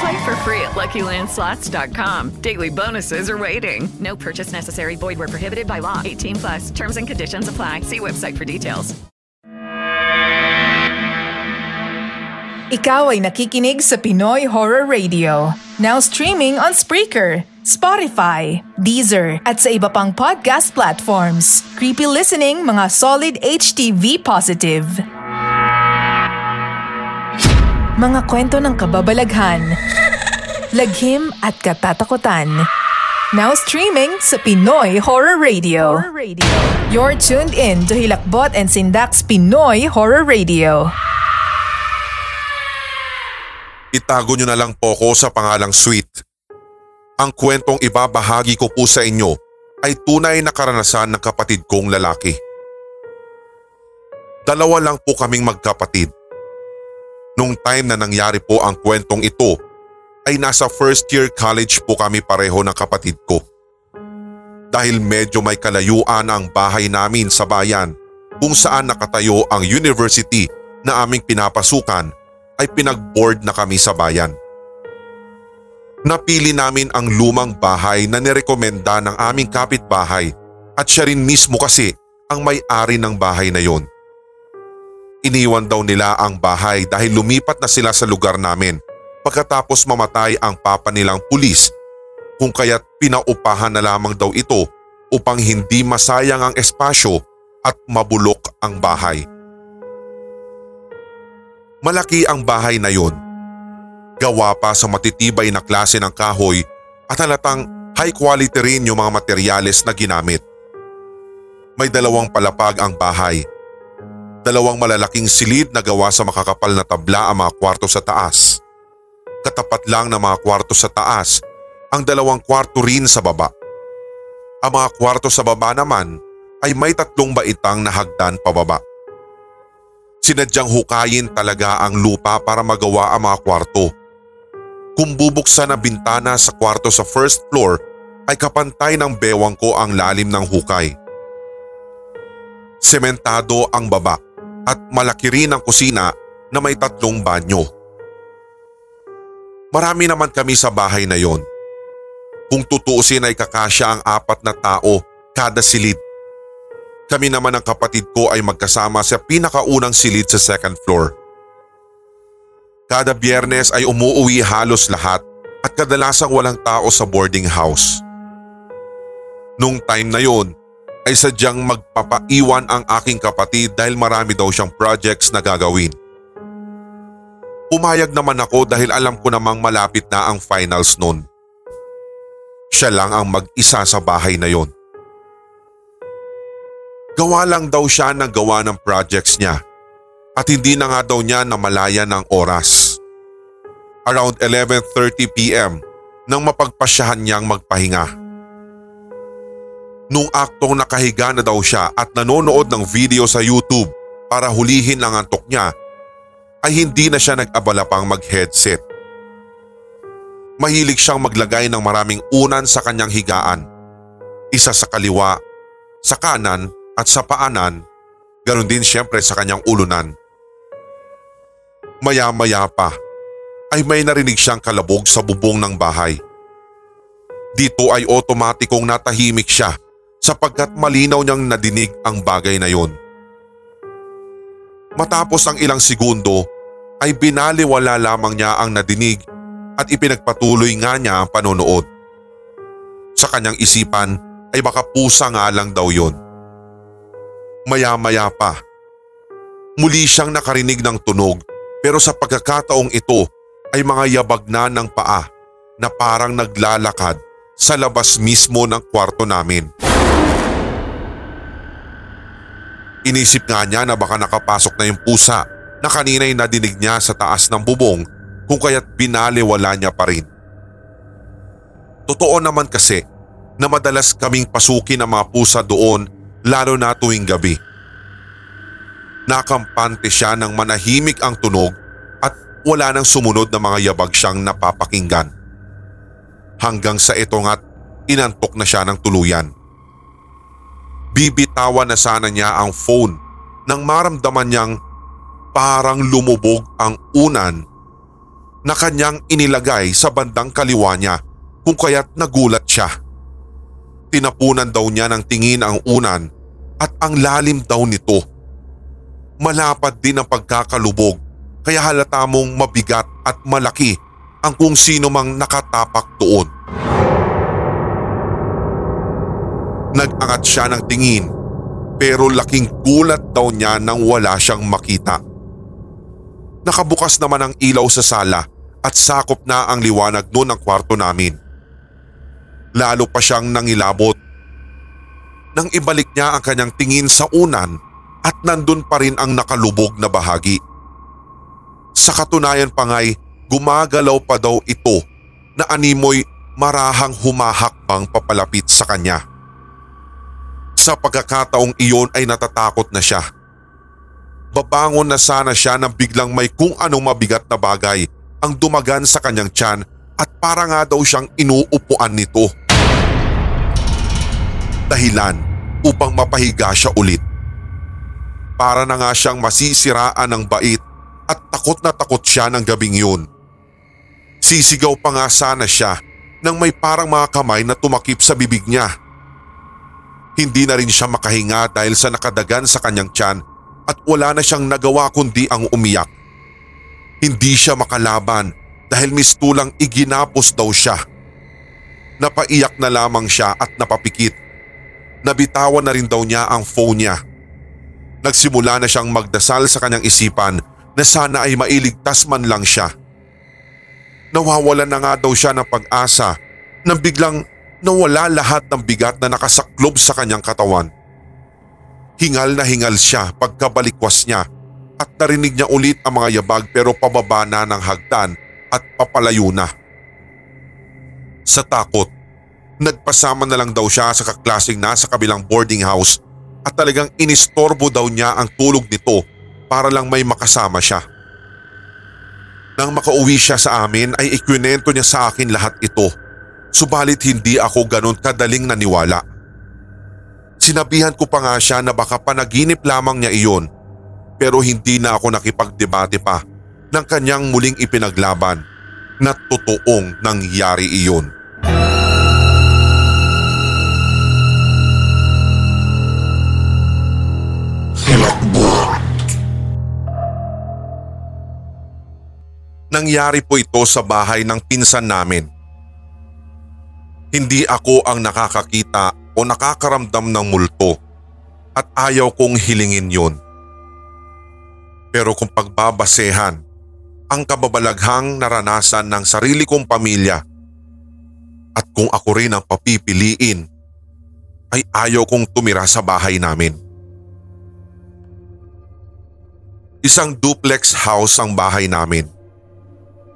Play for free at LuckyLandSlots.com. Daily bonuses are waiting. No purchase necessary. Void where prohibited by law. 18 plus. Terms and conditions apply. See website for details. Ikaw ay nakikinig sa Pinoy Horror Radio. Now streaming on Spreaker, Spotify, Deezer, at sa iba pang podcast platforms. Creepy listening, mga solid HTV positive. Mga kwento ng kababalaghan, laghim at katatakutan. Now streaming sa Pinoy Horror Radio. You're tuned in to Hilakbot and Sindak's Pinoy Horror Radio. Itago nyo na lang po ko sa pangalang Sweet. Ang kwentong ibabahagi ko po sa inyo ay tunay na karanasan ng kapatid kong lalaki. Dalawa lang po kaming magkapatid. Nung time na nangyari po ang kwentong ito ay nasa first year college po kami pareho ng kapatid ko. Dahil medyo may kalayuan ang bahay namin sa bayan kung saan nakatayo ang university na aming pinapasukan ay pinag-board na kami sa bayan. Napili namin ang lumang bahay na nirekomenda ng aming kapitbahay at siya rin mismo kasi ang may-ari ng bahay na yon. Iniwan daw nila ang bahay dahil lumipat na sila sa lugar namin pagkatapos mamatay ang papa nilang pulis kung kaya't pinaupahan na lamang daw ito upang hindi masayang ang espasyo at mabulok ang bahay. Malaki ang bahay na yon. Gawa pa sa matitibay na klase ng kahoy at halatang high quality rin yung mga materyales na ginamit. May dalawang palapag ang bahay. Dalawang malalaking silid na gawa sa makakapal na tabla ang mga kwarto sa taas. Katapat lang ng mga kwarto sa taas ang dalawang kwarto rin sa baba. Ang mga kwarto sa baba naman ay may tatlong baitang na hagdan pababa. Sinadyang hukayin talaga ang lupa para magawa ang mga kwarto. Kung bubuksan na bintana sa kwarto sa first floor ay kapantay ng bewang ko ang lalim ng hukay. Sementado ang baba at malaki rin ang kusina na may tatlong banyo. Marami naman kami sa bahay na yon. Kung tutuusin ay kakasya ang apat na tao kada silid. Kami naman ng kapatid ko ay magkasama sa pinakaunang silid sa second floor. Kada biyernes ay umuuwi halos lahat at kadalasang walang tao sa boarding house. Nung time na yon ay sadyang magpapaiwan ang aking kapatid dahil marami daw siyang projects na gagawin. Pumayag naman ako dahil alam ko namang malapit na ang finals noon. Siya lang ang mag-isa sa bahay na yon. Gawa lang daw siya ng gawa ng projects niya at hindi na nga daw niya namalaya ng oras. Around 11.30pm nang mapagpasyahan niyang magpahinga. Nung aktong nakahiga na daw siya at nanonood ng video sa YouTube para hulihin ang antok niya, ay hindi na siya nag-abala pang mag-headset. Mahilig siyang maglagay ng maraming unan sa kanyang higaan. Isa sa kaliwa, sa kanan at sa paanan, ganon din siyempre sa kanyang ulunan. Maya-maya pa ay may narinig siyang kalabog sa bubong ng bahay. Dito ay otomatikong natahimik siya sapagkat malinaw niyang nadinig ang bagay na yon. Matapos ang ilang segundo ay binaliwala lamang niya ang nadinig at ipinagpatuloy nga niya ang panonood. Sa kanyang isipan ay baka pusa nga lang daw yon. Maya-maya pa muli siyang nakarinig ng tunog pero sa pagkakataong ito ay mga yabag na ng paa na parang naglalakad sa labas mismo ng kwarto namin. Inisip nga niya na baka nakapasok na yung pusa na kanina'y nadinig niya sa taas ng bubong kung kaya't binaliwala niya pa rin. Totoo naman kasi na madalas kaming pasukin ang mga pusa doon lalo na tuwing gabi. Nakampante siya ng manahimik ang tunog at wala nang sumunod na mga yabag siyang napapakinggan. Hanggang sa ito nga't inantok na siya ng tuluyan. Bibitawan na sana niya ang phone nang maramdaman niyang parang lumubog ang unan na kanyang inilagay sa bandang kaliwa niya kung kaya't nagulat siya. Tinapunan daw niya ng tingin ang unan at ang lalim daw nito. Malapad din ang pagkakalubog kaya halata mong mabigat at malaki ang kung sino mang nakatapak doon. Nag-angat siya ng tingin pero laking gulat daw niya nang wala siyang makita. Nakabukas naman ang ilaw sa sala at sakop na ang liwanag noon ng kwarto namin. Lalo pa siyang nangilabot. Nang ibalik niya ang kanyang tingin sa unan at nandun pa rin ang nakalubog na bahagi. Sa katunayan pa nga'y gumagalaw pa daw ito na animoy marahang humahakbang papalapit sa kanya. Sa pagkakataong iyon ay natatakot na siya. Babangon na sana siya nang biglang may kung anong mabigat na bagay ang dumagan sa kanyang tiyan at para nga daw siyang inuupuan nito. Dahilan upang mapahiga siya ulit. Para na nga siyang masisiraan ng bait at takot na takot siya ng gabing yun. Sisigaw pa nga sana siya nang may parang mga kamay na tumakip sa bibig niya. Hindi na rin siya makahinga dahil sa nakadagan sa kanyang tiyan at wala na siyang nagawa kundi ang umiyak. Hindi siya makalaban dahil mistulang iginapos daw siya. Napaiyak na lamang siya at napapikit. Nabitawan na rin daw niya ang phone niya. Nagsimula na siyang magdasal sa kanyang isipan na sana ay mailigtas man lang siya. Nawawalan na nga daw siya ng pag-asa nang biglang nawala lahat ng bigat na nakasaklob sa kanyang katawan. Hingal na hingal siya pagkabalikwas niya at narinig niya ulit ang mga yabag pero pababa na ng hagdan at papalayo na. Sa takot, nagpasama na lang daw siya sa kaklasing nasa kabilang boarding house at talagang inistorbo daw niya ang tulog nito para lang may makasama siya. Nang makauwi siya sa amin ay ikwinento niya sa akin lahat ito. Subalit hindi ako ganon kadaling naniwala. Sinabihan ko pa nga siya na baka panaginip lamang niya iyon pero hindi na ako nakipagdebate pa ng kanyang muling ipinaglaban na totoong nangyari iyon. Nangyari po ito sa bahay ng pinsan namin. Hindi ako ang nakakakita o nakakaramdam ng multo at ayaw kong hilingin yon. Pero kung pagbabasehan ang kababalaghang naranasan ng sarili kong pamilya at kung ako rin ang papipiliin ay ayaw kong tumira sa bahay namin. Isang duplex house ang bahay namin.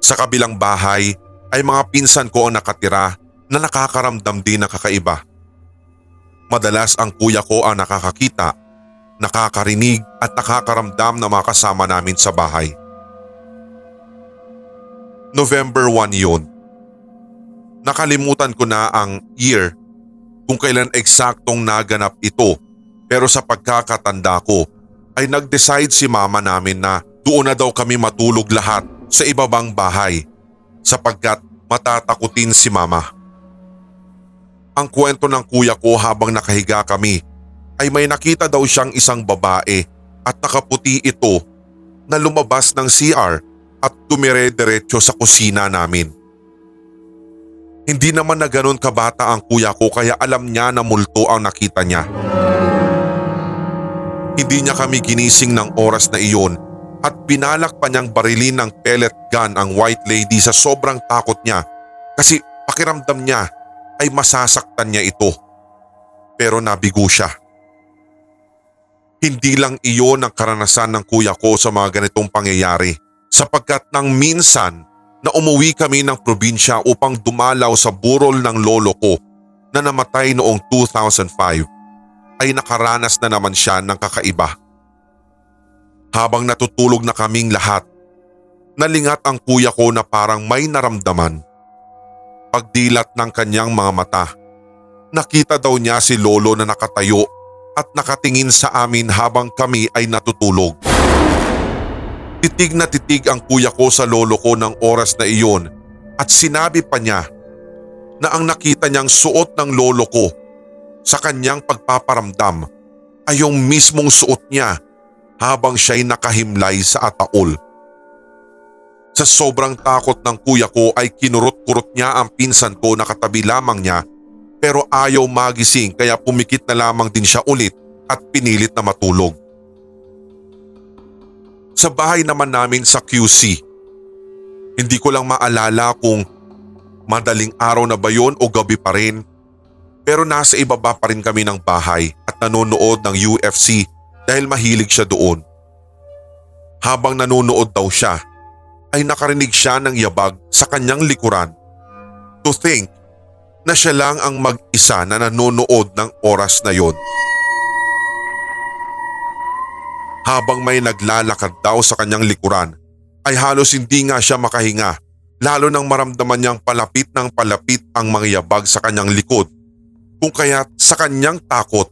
Sa kabilang bahay ay mga pinsan ko ang nakatira na nakakaramdam din ng kakaiba. Madalas ang kuya ko ang nakakakita, nakakarinig at nakakaramdam ng mga kasama namin sa bahay. November 1 yun. Nakalimutan ko na ang year kung kailan eksaktong naganap ito pero sa pagkakatanda ko ay nag-decide si mama namin na doon na daw kami matulog lahat sa ibabang bahay sapagkat matatakutin si mama. Ang kwento ng kuya ko habang nakahiga kami ay may nakita daw siyang isang babae at nakaputi ito na lumabas ng CR at tumire-diretso sa kusina namin. Hindi naman na ganun kabata ang kuya ko kaya alam niya na multo ang nakita niya. Hindi niya kami ginising ng oras na iyon at binalak pa niyang barilin ng pellet gun ang white lady sa sobrang takot niya kasi pakiramdam niya ay masasaktan niya ito. Pero nabigo siya. Hindi lang iyon ang karanasan ng kuya ko sa mga ganitong pangyayari sapagkat nang minsan na umuwi kami ng probinsya upang dumalaw sa burol ng lolo ko na namatay noong 2005 ay nakaranas na naman siya ng kakaiba. Habang natutulog na kaming lahat, nalingat ang kuya ko na parang may naramdaman. Pagdilat ng kanyang mga mata, nakita daw niya si lolo na nakatayo at nakatingin sa amin habang kami ay natutulog. Titig na titig ang kuya ko sa lolo ko ng oras na iyon at sinabi pa niya na ang nakita niyang suot ng lolo ko sa kanyang pagpaparamdam ay yung mismong suot niya habang siya'y nakahimlay sa ataol. Sa sobrang takot ng kuya ko ay kinurot-kurot niya ang pinsan ko na katabi lamang niya pero ayaw magising kaya pumikit na lamang din siya ulit at pinilit na matulog. Sa bahay naman namin sa QC, hindi ko lang maalala kung madaling araw na ba yun o gabi pa rin pero nasa ibaba pa rin kami ng bahay at nanonood ng UFC dahil mahilig siya doon. Habang nanonood daw siya, ay nakarinig siya ng yabag sa kanyang likuran. To think na siya lang ang mag-isa na nanonood ng oras na yon. Habang may naglalakad daw sa kanyang likuran, ay halos hindi nga siya makahinga lalo nang maramdaman niyang palapit ng palapit ang mga yabag sa kanyang likod kung kaya't sa kanyang takot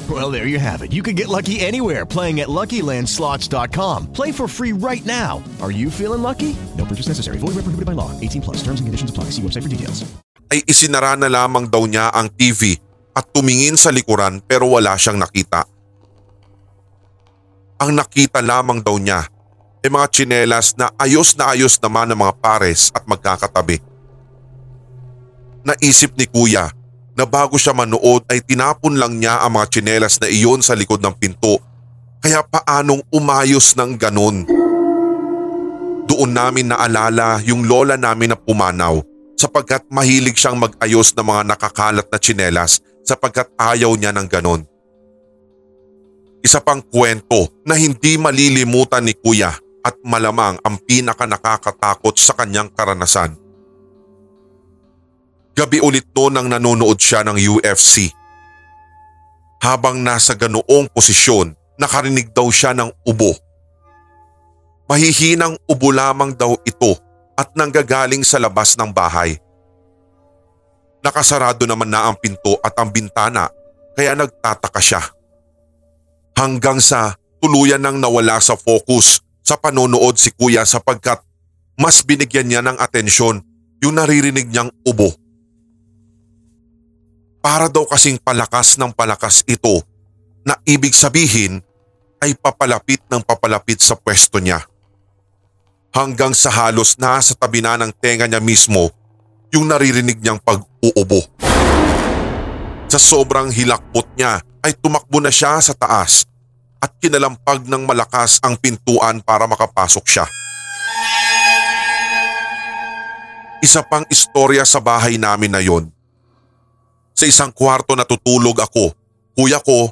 Well, there you have it. You can get lucky anywhere playing at LuckyLandSlots.com. Play for free right now. Are you feeling lucky? No purchase necessary. Void where prohibited by law. 18 plus. Terms and conditions apply. See website for details. ay isinara na lamang daw niya ang TV at tumingin sa likuran pero wala siyang nakita. Ang nakita lamang daw niya ay mga tsinelas na ayos na ayos naman ng mga pares at magkakatabi. Naisip ni kuya na bago siya manood ay tinapon lang niya ang mga tsinelas na iyon sa likod ng pinto kaya paanong umayos ng ganon? Doon namin naalala yung lola namin na pumanaw sapagkat mahilig siyang mag-ayos ng mga nakakalat na tsinelas sapagkat ayaw niya ng ganon. Isa pang kwento na hindi malilimutan ni kuya at malamang ang pinaka nakakatakot sa kanyang karanasan. Gabi ulit noon nang nanonood siya ng UFC. Habang nasa ganoong posisyon, nakarinig daw siya ng ubo. Mahihinang ubo lamang daw ito at nanggagaling sa labas ng bahay. Nakasarado naman na ang pinto at ang bintana kaya nagtataka siya. Hanggang sa tuluyan nang nawala sa focus sa panonood si kuya sapagkat mas binigyan niya ng atensyon yung naririnig niyang ubo. Para daw kasing palakas ng palakas ito na ibig sabihin ay papalapit ng papalapit sa pwesto niya hanggang sa halos nasa tabi na ng tenga niya mismo yung naririnig niyang pag-uubo. Sa sobrang hilakbot niya ay tumakbo na siya sa taas at kinalampag ng malakas ang pintuan para makapasok siya. Isa pang istorya sa bahay namin na yon. Sa isang kwarto natutulog ako, kuya ko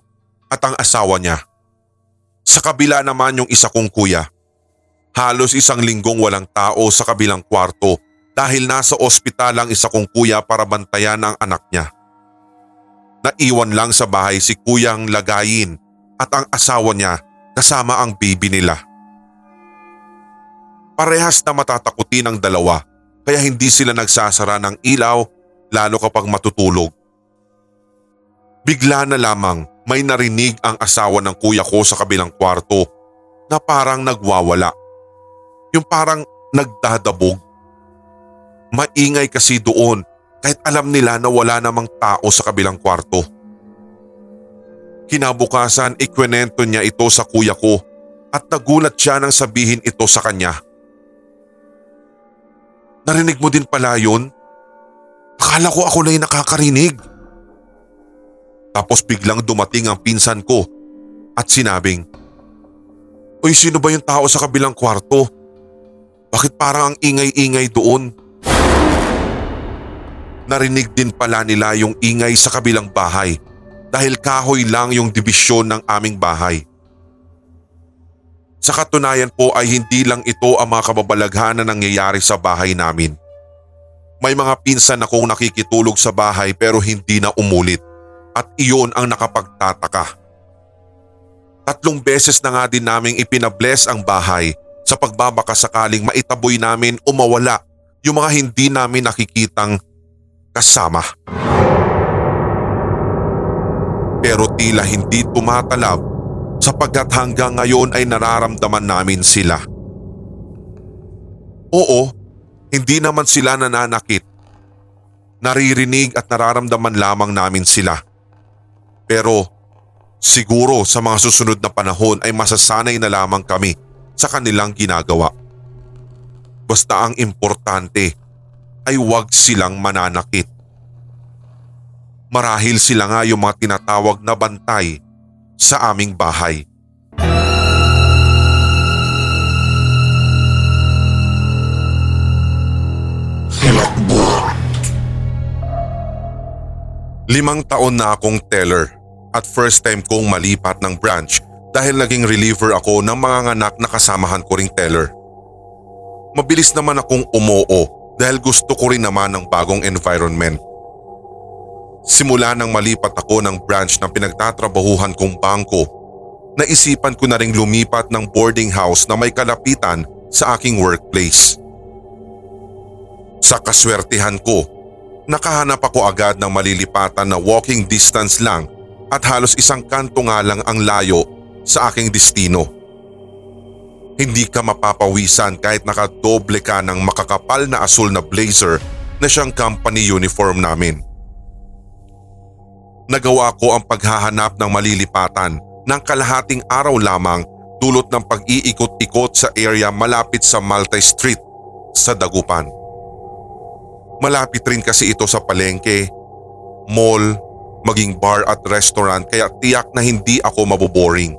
at ang asawa niya. Sa kabila naman yung isa kong kuya. Halos isang linggong walang tao sa kabilang kwarto dahil nasa ospital ang isa kong kuya para bantayan ang anak niya. Naiwan lang sa bahay si kuyang lagayin at ang asawa niya kasama ang baby nila. Parehas na matatakutin ang dalawa kaya hindi sila nagsasara ng ilaw lalo kapag matutulog. Bigla na lamang may narinig ang asawa ng kuya ko sa kabilang kwarto na parang nagwawala. Yung parang nagdadabog. Maingay kasi doon kahit alam nila na wala namang tao sa kabilang kwarto. Kinabukasan ikwenento niya ito sa kuya ko at nagulat siya nang sabihin ito sa kanya. Narinig mo din pala yun? Akala ko ako na yung nakakarinig. Tapos biglang dumating ang pinsan ko at sinabing, Uy, sino ba yung tao sa kabilang kwarto? Bakit parang ang ingay-ingay doon? Narinig din pala nila yung ingay sa kabilang bahay dahil kahoy lang yung dibisyon ng aming bahay. Sa katunayan po ay hindi lang ito ang mga kababalaghan na nangyayari sa bahay namin. May mga pinsan akong nakikitulog sa bahay pero hindi na umulit at iyon ang nakapagtataka. Tatlong beses na nga din naming ipinabless ang bahay sa pagbabaka sakaling maitaboy namin o mawala yung mga hindi namin nakikitang kasama. Pero tila hindi tumatalab sapagkat hanggang ngayon ay nararamdaman namin sila. Oo, hindi naman sila nananakit. Naririnig at nararamdaman lamang namin sila. Pero siguro sa mga susunod na panahon ay masasanay na lamang kami sa kanilang ginagawa. Basta ang importante ay huwag silang mananakit. Marahil sila nga yung mga tinatawag na bantay sa aming bahay. Limang taon na akong teller at first time kong malipat ng branch dahil naging reliever ako ng mga anak na kasamahan ko ring teller. Mabilis naman akong umoo dahil gusto ko rin naman ng bagong environment. Simula nang malipat ako ng branch ng pinagtatrabahuhan kong bangko, naisipan ko na ring lumipat ng boarding house na may kalapitan sa aking workplace. Sa kaswertihan ko, nakahanap ako agad ng malilipatan na walking distance lang at halos isang kanto nga lang ang layo sa aking destino. Hindi ka mapapawisan kahit nakadoble ka ng makakapal na asul na blazer na siyang company uniform namin. Nagawa ko ang paghahanap ng malilipatan ng kalahating araw lamang dulot ng pag-iikot-ikot sa area malapit sa Malta Street sa Dagupan. Malapit rin kasi ito sa palengke, mall, maging bar at restaurant kaya tiyak na hindi ako maboboring.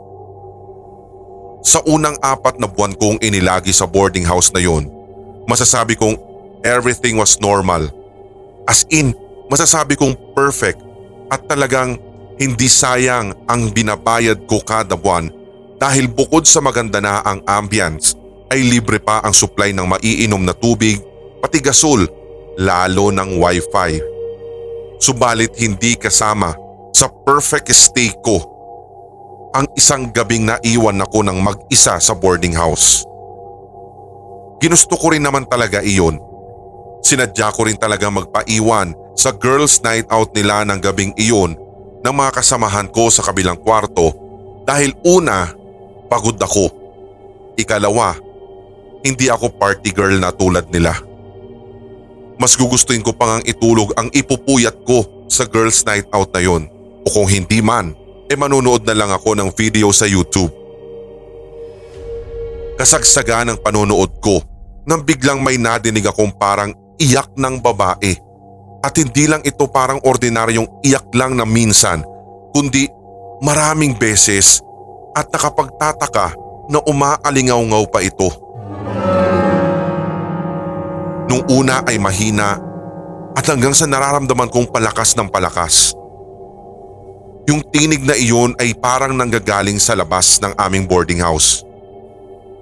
Sa unang apat na buwan kong inilagi sa boarding house na yun, masasabi kong everything was normal. As in, masasabi kong perfect at talagang hindi sayang ang binabayad ko kada buwan dahil bukod sa maganda na ang ambience ay libre pa ang supply ng maiinom na tubig pati gasol lalo ng wifi. Subalit hindi kasama sa perfect stay ko ang isang gabing naiwan ako ng mag-isa sa boarding house. Ginusto ko rin naman talaga iyon. Sinadya ko rin talaga magpaiwan sa girls night out nila ng gabing iyon ng mga kasamahan ko sa kabilang kwarto dahil una, pagod ako. Ikalawa, hindi ako party girl na tulad nila. Mas gugustuhin ko pang ang itulog ang ipupuyat ko sa girls night out na yon. O kung hindi man, e eh manunood na lang ako ng video sa YouTube. Kasagsaga ng panonood ko nang biglang may nadinig akong parang iyak ng babae. At hindi lang ito parang ordinaryong iyak lang na minsan, kundi maraming beses at nakapagtataka na umaalingaw-ngaw pa ito. Nung una ay mahina at hanggang sa nararamdaman kong palakas ng palakas. Yung tinig na iyon ay parang nanggagaling sa labas ng aming boarding house.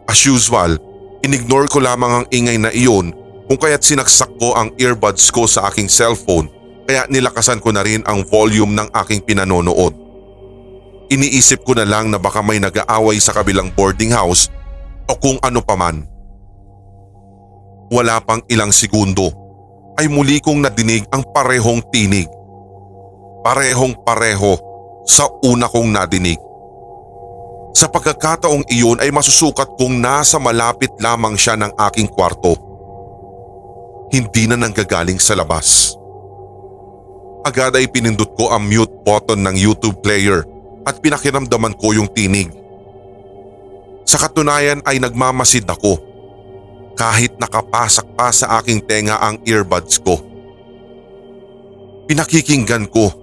As usual, inignore ko lamang ang ingay na iyon kung kaya't sinaksak ko ang earbuds ko sa aking cellphone kaya nilakasan ko na rin ang volume ng aking pinanonood. Iniisip ko na lang na baka may nag-aaway sa kabilang boarding house o kung ano paman. Wala pang ilang segundo ay muli kong nadinig ang parehong tinig. Parehong pareho sa una kong nadinig. Sa pagkakataong iyon ay masusukat kong nasa malapit lamang siya ng aking kwarto. Hindi na nanggagaling sa labas. Agad ay pinindot ko ang mute button ng YouTube player at pinakiramdaman ko yung tinig. Sa katunayan ay nagmamasid ako kahit nakapasak pa sa aking tenga ang earbuds ko. Pinakikinggan ko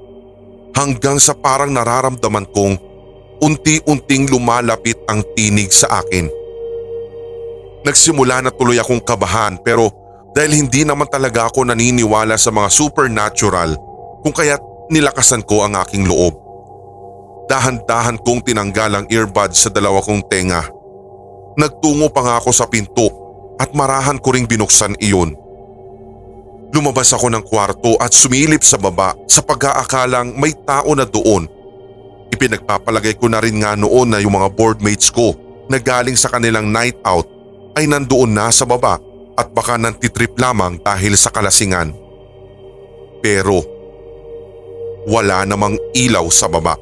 hanggang sa parang nararamdaman kong unti-unting lumalapit ang tinig sa akin. Nagsimula na tuloy akong kabahan pero dahil hindi naman talaga ako naniniwala sa mga supernatural kung kaya't nilakasan ko ang aking loob. Dahan-dahan kong tinanggal ang earbuds sa dalawa kong tenga. Nagtungo pa nga ako sa pinto at marahan ko ring binuksan iyon. Lumabas ako ng kwarto at sumilip sa baba sa pag-aakalang may tao na doon. Ipinagpapalagay ko na rin nga noon na yung mga boardmates ko na galing sa kanilang night out ay nandoon na sa baba at baka nantitrip lamang dahil sa kalasingan. Pero wala namang ilaw sa baba.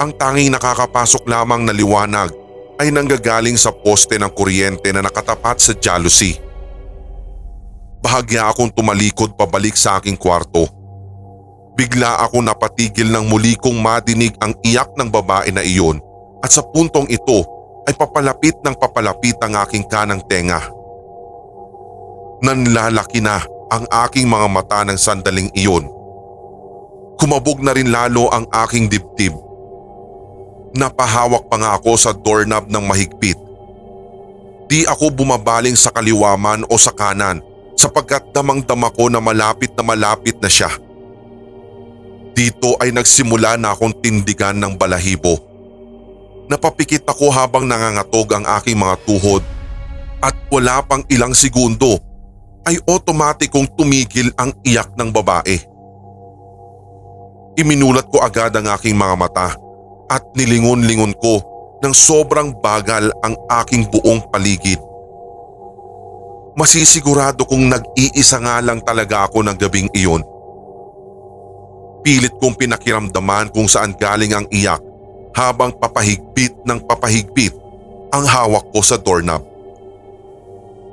Ang tanging nakakapasok lamang na liwanag ay nanggagaling sa poste ng kuryente na nakatapat sa jalousie. Bahagya akong tumalikod pabalik sa aking kwarto. Bigla ako napatigil nang muli kong madinig ang iyak ng babae na iyon at sa puntong ito ay papalapit ng papalapit ang aking kanang tenga. Nanlalaki na ang aking mga mata ng sandaling iyon. Kumabog na rin lalo ang aking dibdib. Napahawak pa nga ako sa doorknob ng mahigpit. Di ako bumabaling sa kaliwaman o sa kanan sapagkat damang-dama ko na malapit na malapit na siya. Dito ay nagsimula na akong tindigan ng balahibo. Napapikit ako habang nangangatog ang aking mga tuhod at wala pang ilang segundo ay otomatikong tumigil ang iyak ng babae. Iminulat ko agad ang aking mga mata at nilingon-lingon ko ng sobrang bagal ang aking buong paligid. Masisigurado kong nag-iisa nga lang talaga ako ng gabing iyon. Pilit kong pinakiramdaman kung saan galing ang iyak habang papahigpit ng papahigpit ang hawak ko sa doorknob.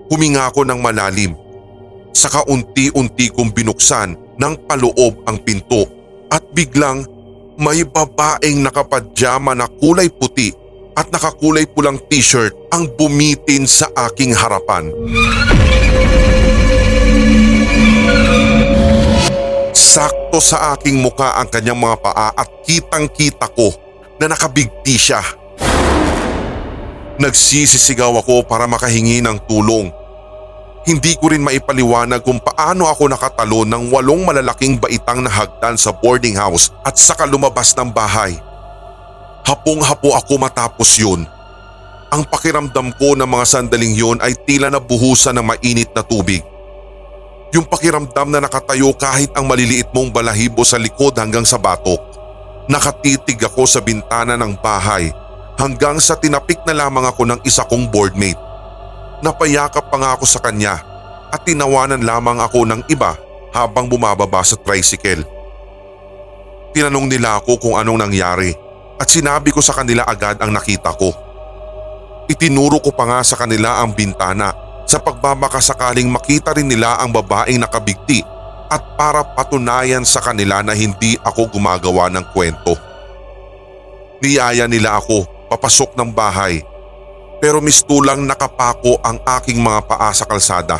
Huminga ako ng malalim. Saka unti-unti kong binuksan ng paloob ang pinto at biglang may babaeng nakapadyama na kulay puti at nakakulay pulang t-shirt ang bumitin sa aking harapan. Sakto sa aking muka ang kanyang mga paa at kitang kita ko na nakabigti siya. Nagsisisigaw ako para makahingi ng tulong. Hindi ko rin maipaliwanag kung paano ako nakatalo ng walong malalaking baitang na hagdan sa boarding house at saka lumabas ng bahay. Hapong-hapo ako matapos yun. Ang pakiramdam ko ng mga sandaling yun ay tila nabuhusan ng mainit na tubig. Yung pakiramdam na nakatayo kahit ang maliliit mong balahibo sa likod hanggang sa batok. Nakatitig ako sa bintana ng bahay hanggang sa tinapik na lamang ako ng isa kong boardmate. Napayakap pa nga ako sa kanya at tinawanan lamang ako ng iba habang bumababa sa tricycle. Tinanong nila ako kung anong nangyari at sinabi ko sa kanila agad ang nakita ko. Itinuro ko pa nga sa kanila ang bintana sa pagmamakasakaling makita rin nila ang babaeng nakabigti at para patunayan sa kanila na hindi ako gumagawa ng kwento. Niyaya nila ako papasok ng bahay pero mistulang nakapako ang aking mga paa sa kalsada.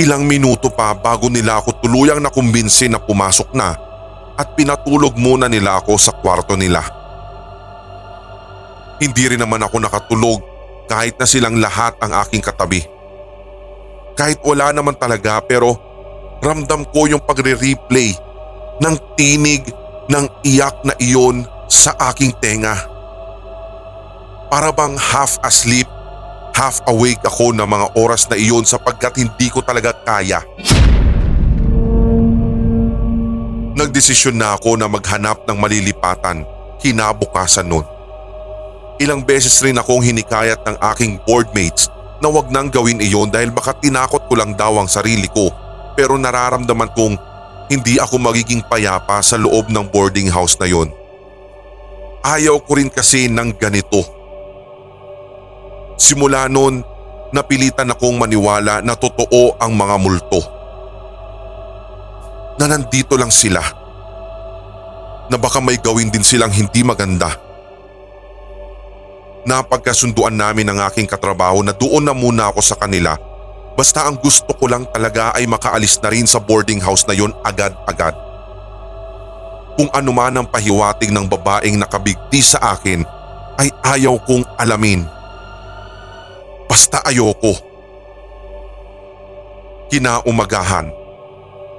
Ilang minuto pa bago nila ako tuluyang nakumbinsi na pumasok na at pinatulog muna nila ako sa kwarto nila. Hindi rin naman ako nakatulog kahit na silang lahat ang aking katabi. Kahit wala naman talaga pero ramdam ko yung pagre-replay ng tinig ng iyak na iyon sa aking tenga. Para bang half asleep, half awake ako ng mga oras na iyon sapagkat hindi ko talaga kaya. Nagdesisyon na ako na maghanap ng malilipatan kinabukasan nun. Ilang beses rin akong hinikayat ng aking boardmates na wag nang gawin iyon dahil baka tinakot ko lang daw ang sarili ko pero nararamdaman kong hindi ako magiging payapa sa loob ng boarding house na yon. Ayaw ko rin kasi ng ganito. Simula noon, napilitan akong maniwala na totoo ang mga multo. na nandito lang sila. Na baka may gawin din silang hindi maganda. Napagkasunduan namin ng aking katrabaho na doon na muna ako sa kanila basta ang gusto ko lang talaga ay makaalis na rin sa boarding house na yon agad-agad. Kung ano man ang pahiwatig ng babaeng nakabigti sa akin ay ayaw kong alamin. Basta ayoko. Kinaumagahan.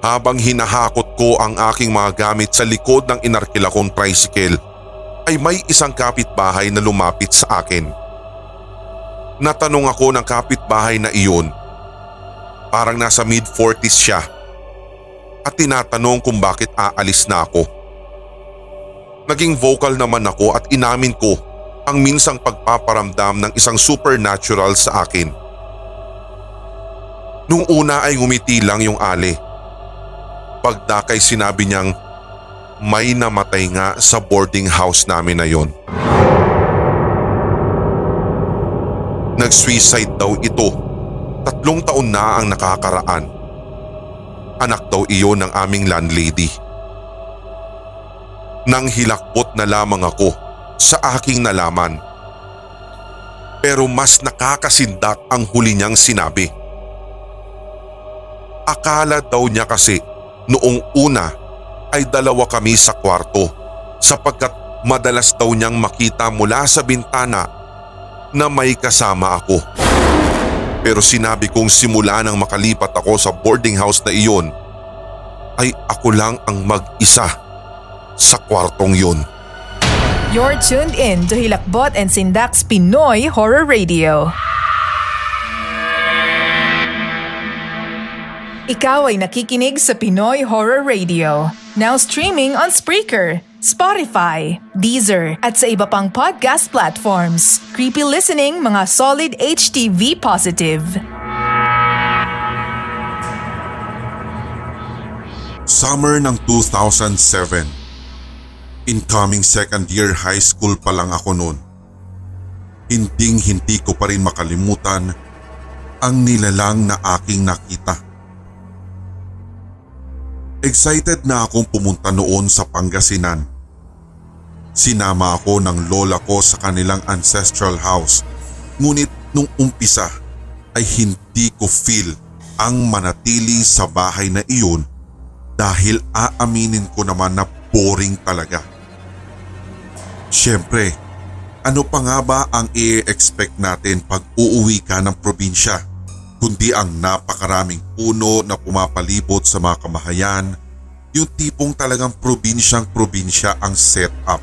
Habang hinahakot ko ang aking mga gamit sa likod ng inarkila kong tricycle ay may isang kapitbahay na lumapit sa akin. Natanong ako ng kapitbahay na iyon. Parang nasa mid-40s siya. At tinatanong kung bakit aalis na ako. Naging vocal naman ako at inamin ko ang minsang pagpaparamdam ng isang supernatural sa akin. Nung una ay ngumiti lang yung ali. Pagdakay sinabi niyang may namatay nga sa boarding house namin na yon. Nag-suicide daw ito. Tatlong taon na ang nakakaraan. Anak daw iyon ng aming landlady. Nang hilakbot na lamang ako sa aking nalaman. Pero mas nakakasindak ang huli niyang sinabi. Akala daw niya kasi noong una ay dalawa kami sa kwarto sapagkat madalas daw niyang makita mula sa bintana na may kasama ako. Pero sinabi kong simula nang makalipat ako sa boarding house na iyon ay ako lang ang mag-isa sa kwartong yun. You're tuned in to Hilakbot and Sindak's Pinoy Horror Radio. Ikaw ay nakikinig sa Pinoy Horror Radio. Now streaming on Spreaker, Spotify, Deezer, at sa iba pang podcast platforms. Creepy listening mga solid HTV positive. Summer ng 2007. Incoming second year high school pa lang ako noon. Hinding hindi ko pa rin makalimutan ang nilalang na aking nakita. Excited na akong pumunta noon sa Pangasinan. Sinama ako ng lola ko sa kanilang ancestral house. Ngunit nung umpisa ay hindi ko feel ang manatili sa bahay na iyon dahil aaminin ko naman na boring talaga. Siyempre, ano pa nga ba ang i-expect natin pag uuwi ka ng probinsya? Kundi ang napakaraming puno na pumapalibot sa mga kamahayan, yung tipong talagang probinsyang probinsya ang setup.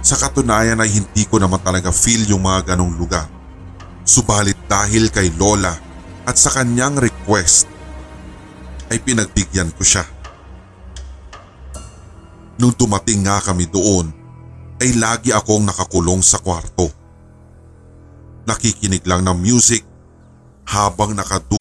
Sa katunayan ay hindi ko naman talaga feel yung mga ganong lugar. Subalit dahil kay Lola at sa kanyang request ay pinagbigyan ko siya. Nung dumating nga kami doon ay lagi akong nakakulong sa kwarto. Nakikinig lang ng music habang nakadu...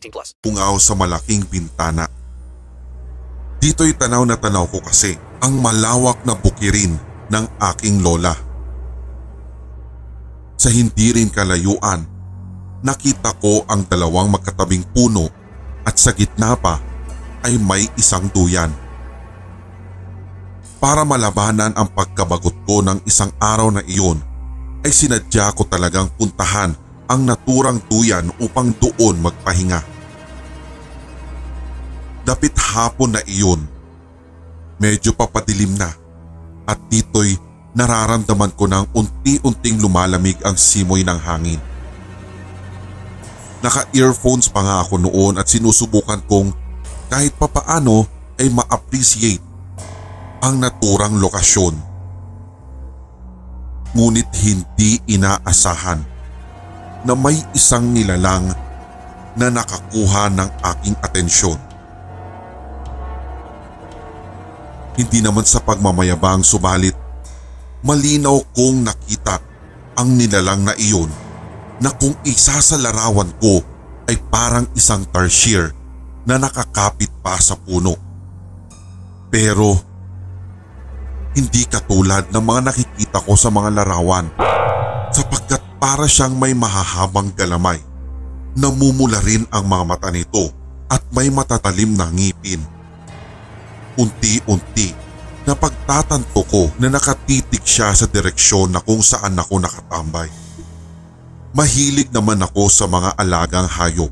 18 plus. Pungaw sa malaking bintana. Dito'y tanaw na tanaw ko kasi ang malawak na bukirin ng aking lola. Sa hindi rin kalayuan, nakita ko ang dalawang magkatabing puno at sa gitna pa ay may isang duyan. Para malabanan ang pagkabagot ko ng isang araw na iyon ay sinadya ko talagang puntahan ang naturang duyan upang doon magpahinga. Dapit hapon na iyon, medyo papadilim na at dito'y nararamdaman ko ng unti-unting lumalamig ang simoy ng hangin. Naka-earphones pa nga ako noon at sinusubukan kong kahit papaano ay ma-appreciate ang naturang lokasyon. Ngunit hindi inaasahan na may isang nilalang na nakakuha ng aking atensyon. Hindi naman sa pagmamayabang subalit malinaw kong nakita ang nilalang na iyon na kung isa sa larawan ko ay parang isang tarsier na nakakapit pa sa puno. Pero hindi katulad ng mga nakikita ko sa mga larawan sapagkat para siyang may mahahabang galamay. Namumula rin ang mga mata nito at may matatalim na ngipin. Unti-unti na pagtatanto ko na nakatitig siya sa direksyon na kung saan ako nakatambay. Mahilig naman ako sa mga alagang hayop.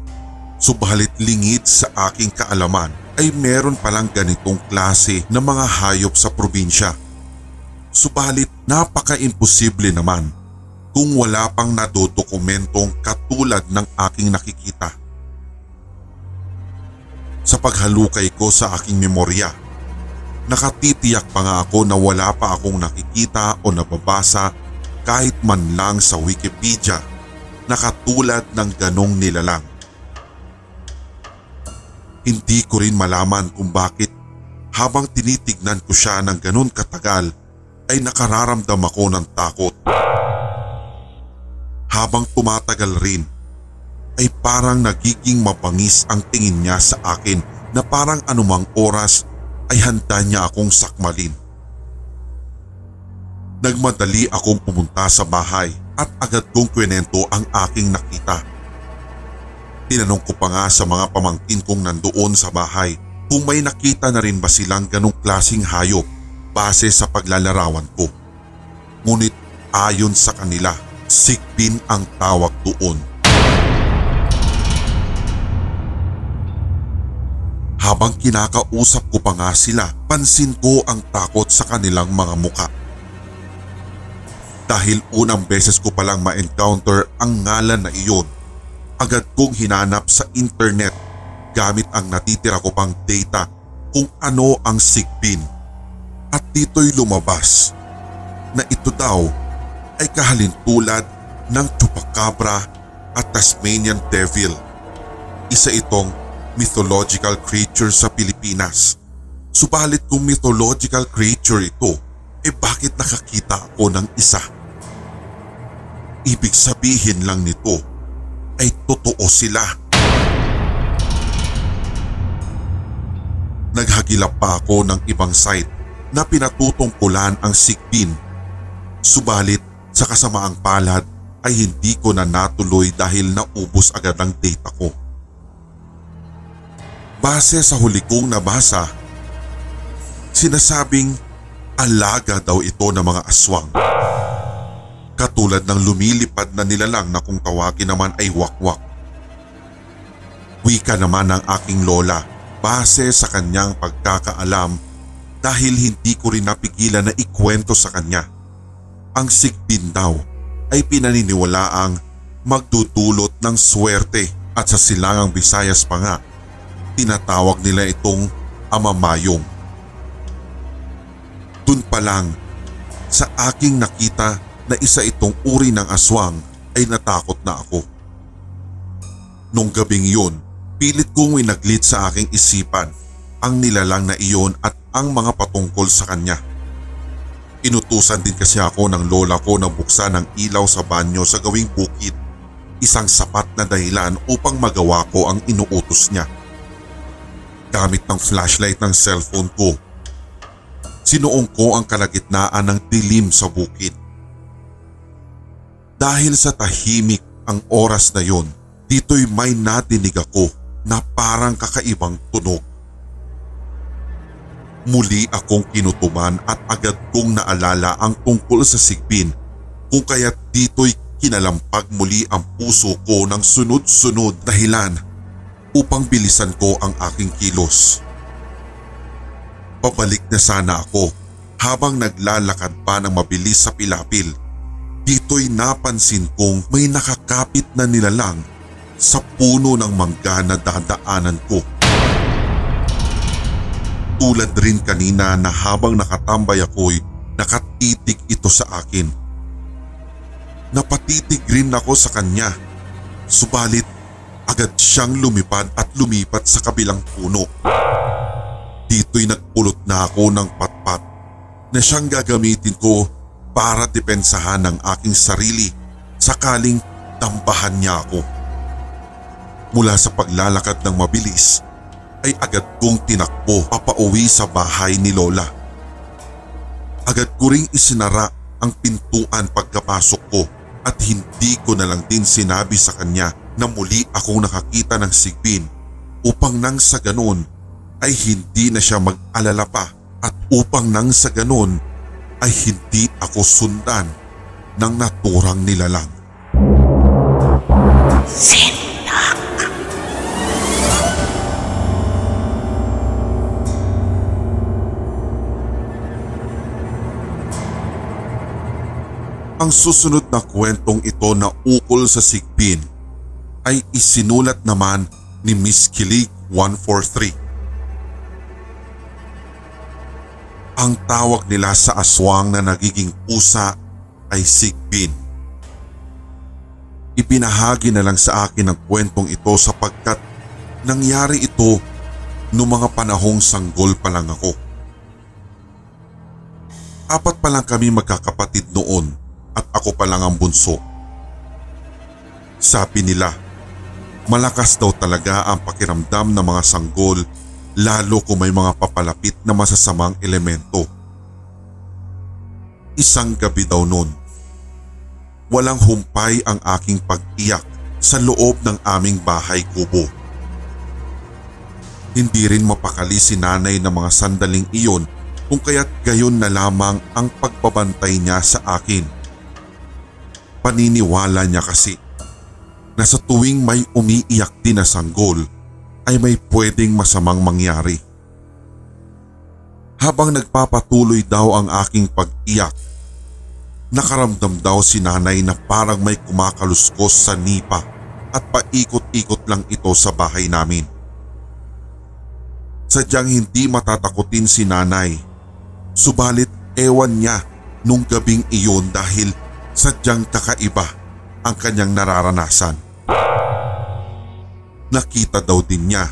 Subalit lingid sa aking kaalaman ay meron palang ganitong klase ng mga hayop sa probinsya. Subalit napaka-imposible naman kung wala pang nadodokumentong katulad ng aking nakikita. Sa paghalukay ko sa aking memorya, nakatitiyak pa nga ako na wala pa akong nakikita o nababasa kahit man lang sa Wikipedia na katulad ng ganong nilalang. Hindi ko rin malaman kung bakit habang tinitignan ko siya ng ganon katagal ay nakararamdam ako ng takot. Habang tumatagal rin ay parang nagiging mapangis ang tingin niya sa akin na parang anumang oras ay handa niya akong sakmalin. Nagmadali akong pumunta sa bahay at agad kong kwenento ang aking nakita. Tinanong ko pa nga sa mga pamangkin kong nandoon sa bahay kung may nakita na rin ba silang ganong klasing hayop base sa paglalarawan ko. Ngunit ayon sa kanila, sigbin ang tawag doon. Habang kinakausap ko pa nga sila, pansin ko ang takot sa kanilang mga muka. Dahil unang beses ko palang ma-encounter ang ngalan na iyon, agad kong hinanap sa internet gamit ang natitira ko pang data kung ano ang sigbin. At dito'y lumabas na ito daw ay kahalintulad ng chupacabra at Tasmanian Devil. Isa itong mythological creature sa Pilipinas. Subalit kung mythological creature ito, eh bakit nakakita ako ng isa? Ibig sabihin lang nito ay totoo sila. Naghagilap pa ako ng ibang site na pinatutungkulan ang sigbin. Subalit sa kasamaang palad ay hindi ko na natuloy dahil naubos agad ang data ko. Base sa huli kong nabasa, sinasabing alaga daw ito ng mga aswang. Katulad ng lumilipad na nilalang na kung tawagin naman ay wakwak. Wika naman ng aking lola base sa kanyang pagkakaalam dahil hindi ko rin napigilan na ikwento sa kanya. Ang sigbin daw ay pinaniniwalaang magdudulot ng swerte at sa silangang Visayas pa nga tinatawag nila itong amamayong. Dun pa lang, sa aking nakita na isa itong uri ng aswang ay natakot na ako. Nung gabing yun, pilit kong winaglit sa aking isipan ang nilalang na iyon at ang mga patungkol sa kanya. Inutusan din kasi ako ng lola ko na buksan ang ilaw sa banyo sa gawing bukid, isang sapat na dahilan upang magawa ko ang inuutos niya gamit ng flashlight ng cellphone ko. Sinuong ko ang kalagitnaan ng dilim sa bukid. Dahil sa tahimik ang oras na yon, dito'y may natinig ako na parang kakaibang tunog. Muli akong kinutuman at agad kong naalala ang tungkol sa sigbin kung kaya't dito'y kinalampag muli ang puso ko ng sunod-sunod dahilan upang bilisan ko ang aking kilos. Pabalik na sana ako habang naglalakad pa ng mabilis sa pilapil. Dito'y napansin kong may nakakapit na nilalang sa puno ng mangga na dadaanan ko. Tulad rin kanina na habang nakatambay ako'y nakatitig ito sa akin. Napatitig rin ako sa kanya. Subalit agad siyang lumipad at lumipat sa kabilang puno. Dito'y nagpulot na ako ng patpat na siyang gagamitin ko para depensahan ang aking sarili sakaling tambahan niya ako. Mula sa paglalakad ng mabilis ay agad kong tinakbo papauwi sa bahay ni Lola. Agad ko ring isinara ang pintuan pagkapasok ko at hindi ko na lang din sinabi sa kanya na muli akong nakakita ng sigbin upang nang sa ganon ay hindi na siya mag-alala pa at upang nang sa ganon ay hindi ako sundan ng naturang nilalang. Sinak! Ang susunod na kwentong ito na ukol sa sigbin ay isinulat naman ni Miss Kilig 143. Ang tawag nila sa aswang na nagiging pusa ay sigbin. Ipinahagi na lang sa akin ang kwentong ito sapagkat nangyari ito noong mga panahong sanggol pa lang ako. Apat pa lang kami magkakapatid noon at ako pa lang ang bunso. Sabi nila, malakas daw talaga ang pakiramdam ng mga sanggol lalo kung may mga papalapit na masasamang elemento. Isang gabi daw noon, walang humpay ang aking pag-iyak sa loob ng aming bahay kubo. Hindi rin mapakali si nanay ng mga sandaling iyon kung kaya't gayon na lamang ang pagbabantay niya sa akin. Paniniwala niya kasi na sa tuwing may umiiyak din na sanggol ay may pwedeng masamang mangyari. Habang nagpapatuloy daw ang aking pag-iyak, nakaramdam daw si nanay na parang may kumakaluskos sa nipa at paikot-ikot lang ito sa bahay namin. Sadyang hindi matatakutin si nanay, subalit ewan niya nung gabing iyon dahil sadyang kakaiba ang kanyang nararanasan. Nakita daw din niya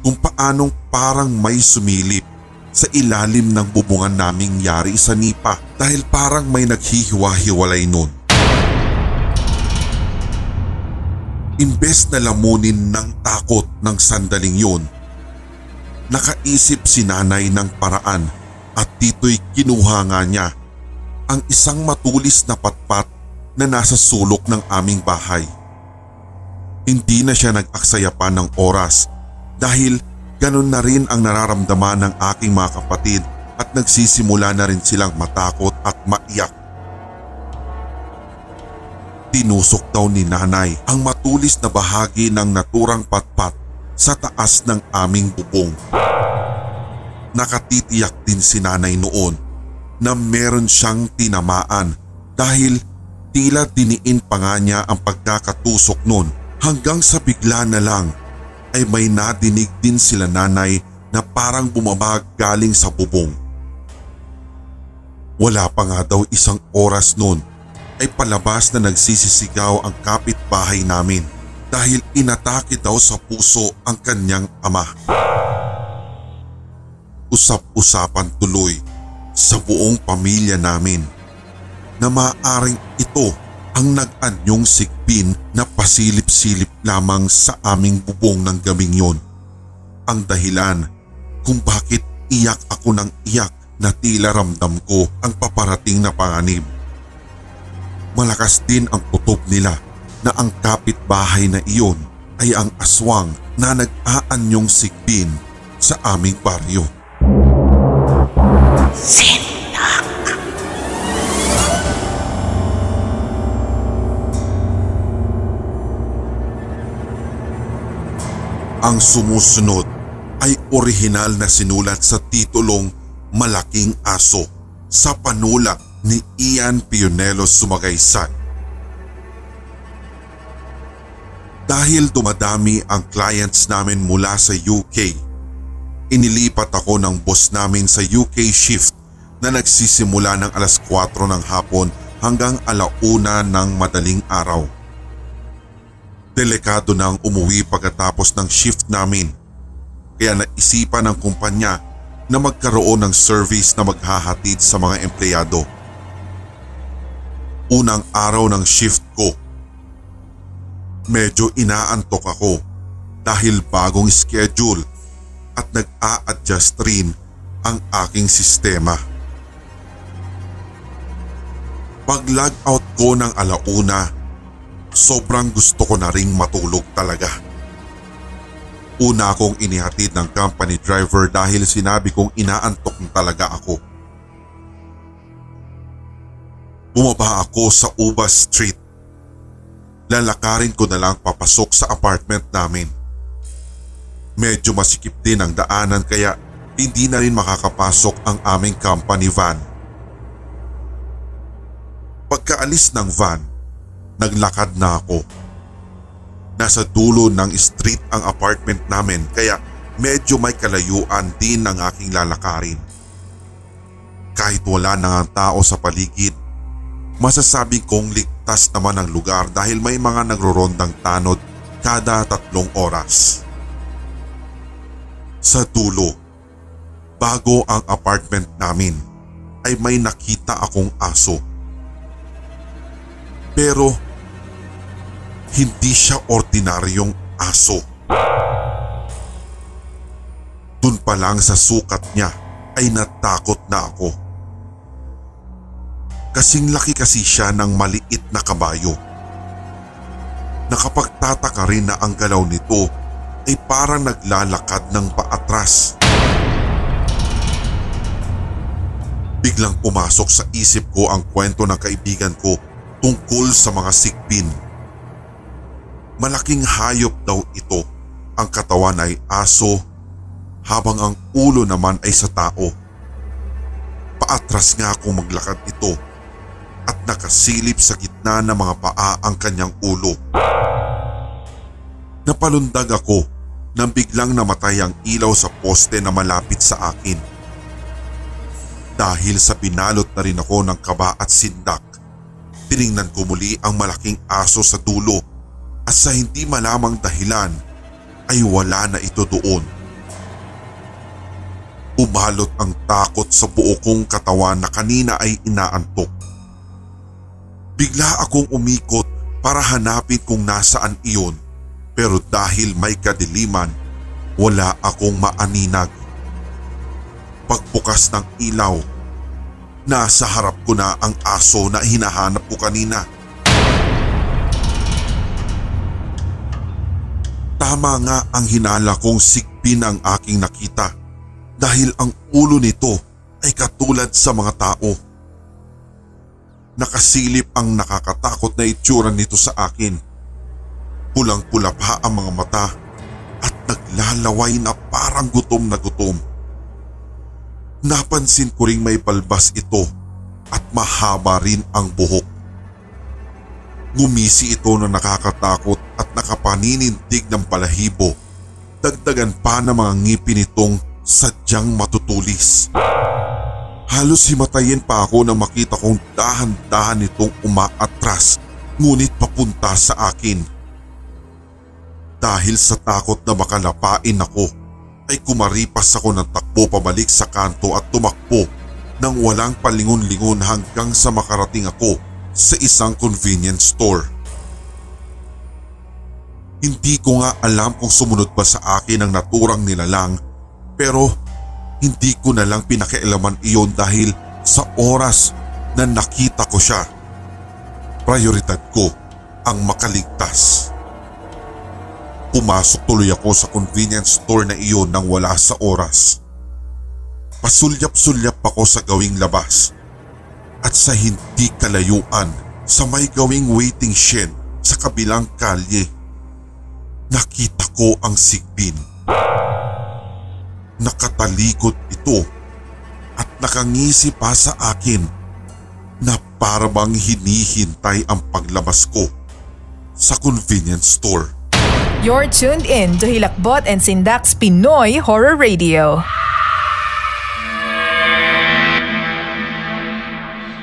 kung paanong parang may sumilip sa ilalim ng bubungan naming yari sa nipa dahil parang may naghihiwa-hiwalay nun. Imbes na lamunin ng takot ng sandaling yun, nakaisip si nanay ng paraan at dito'y kinuha nga niya ang isang matulis na patpat na nasa sulok ng aming bahay. Hindi na siya nag-aksaya pa ng oras dahil ganun na rin ang nararamdaman ng aking mga kapatid at nagsisimula na rin silang matakot at maiyak. Tinusok daw ni nanay ang matulis na bahagi ng naturang patpat sa taas ng aming bubong. Nakatitiyak din si nanay noon na meron siyang tinamaan dahil tila diniin pa nga niya ang pagkakatusok noon hanggang sa bigla na lang ay may nadinig din sila nanay na parang bumabag galing sa bubong. Wala pa nga daw isang oras noon ay palabas na nagsisisigaw ang kapitbahay namin dahil inatake daw sa puso ang kanyang ama. Usap-usapan tuloy sa buong pamilya namin na maaaring ito ang nag-anyong sigbin na pasilip-silip lamang sa aming bubong ng gabing yon. Ang dahilan kung bakit iyak ako ng iyak na tila ramdam ko ang paparating na panganib. Malakas din ang kutob nila na ang kapitbahay na iyon ay ang aswang na nag-aanyong sigbin sa aming baryo. Sinak! Ang sumusunod ay orihinal na sinulat sa titulong Malaking Aso sa panulat ni Ian Pionelos Sumagaysay. Dahil dumadami ang clients namin mula sa UK, inilipat ako ng boss namin sa UK shift na nagsisimula ng alas 4 ng hapon hanggang alauna ng madaling araw. Delikado na ang umuwi pagkatapos ng shift namin Kaya naisipan ng kumpanya na magkaroon ng service na maghahatid sa mga empleyado. Unang araw ng shift ko. Medyo inaantok ako dahil bagong schedule at nag-a-adjust rin ang aking sistema. Pag-log out ko ng alauna, sobrang gusto ko na ring matulog talaga. Una akong inihatid ng company driver dahil sinabi kong inaantok na talaga ako. Bumaba ako sa Uba Street. Lalakarin ko na lang papasok sa apartment namin. Medyo masikip din ang daanan kaya hindi na rin makakapasok ang aming company van. Pagkaalis ng van, naglakad na ako. Nasa dulo ng street ang apartment namin kaya medyo may kalayuan din ng aking lalakarin. Kahit wala na ang tao sa paligid, masasabi kong ligtas naman ang lugar dahil may mga nagrorondang tanod kada tatlong oras. Sa dulo, bago ang apartment namin ay may nakita akong aso. Pero hindi siya ordinaryong aso. Dun pa lang sa sukat niya ay natakot na ako. Kasing laki kasi siya ng maliit na kabayo. Nakapagtataka rin na ang galaw nito ay parang naglalakad ng paatras. Biglang pumasok sa isip ko ang kwento ng kaibigan ko tungkol sa mga sigbin. Malaking hayop daw ito. Ang katawan ay aso habang ang ulo naman ay sa tao. Paatras nga akong maglakad ito at nakasilip sa gitna ng mga paa ang kanyang ulo. Napalundag ako nang biglang namatay ang ilaw sa poste na malapit sa akin. Dahil sa binalot na rin ako ng kaba at sindak, tiningnan ko muli ang malaking aso sa dulo at sa hindi malamang dahilan ay wala na ito doon. Umalot ang takot sa buo kong katawan na kanina ay inaantok. Bigla akong umikot para hanapin kung nasaan iyon pero dahil may kadiliman, wala akong maaninag. Pagbukas ng ilaw, nasa harap ko na ang aso na hinahanap ko kanina. Tama nga ang hinala kong sigbin ang aking nakita dahil ang ulo nito ay katulad sa mga tao. Nakasilip ang nakakatakot na itsura nito sa akin. Pulang-pula pa ang mga mata at naglalaway na parang gutom na gutom. Napansin ko ring may balbas ito at mahaba rin ang buhok. Ngumisi ito na nakakatakot at nakapaninindig ng balahibo. Dagdagan pa ng mga ngipin nitong sadyang matutulis. Halos himatayin pa ako nang makita kong dahan-dahan itong umaatras ngunit papunta sa akin. Dahil sa takot na makalapain ako ay kumaripas ako ng takbo pabalik sa kanto at tumakbo nang walang palingon-lingon hanggang sa makarating ako sa isang convenience store. Hindi ko nga alam kung sumunod ba sa akin ang naturang nilalang pero hindi ko na lang pinakialaman iyon dahil sa oras na nakita ko siya. Prioridad ko ang makaligtas. Pumasok tuloy ako sa convenience store na iyon nang wala sa oras. Pasulyap-sulyap ako sa gawing labas at sa hindi kalayuan sa may gawing waiting shed sa kabilang kalye. Nakita ko ang sigbin. Nakatalikod ito at nakangisi pa sa akin na parabang hinihintay ang paglabas ko sa convenience store. You're tuned in to Hilakbot and Sindak's Pinoy Horror Radio.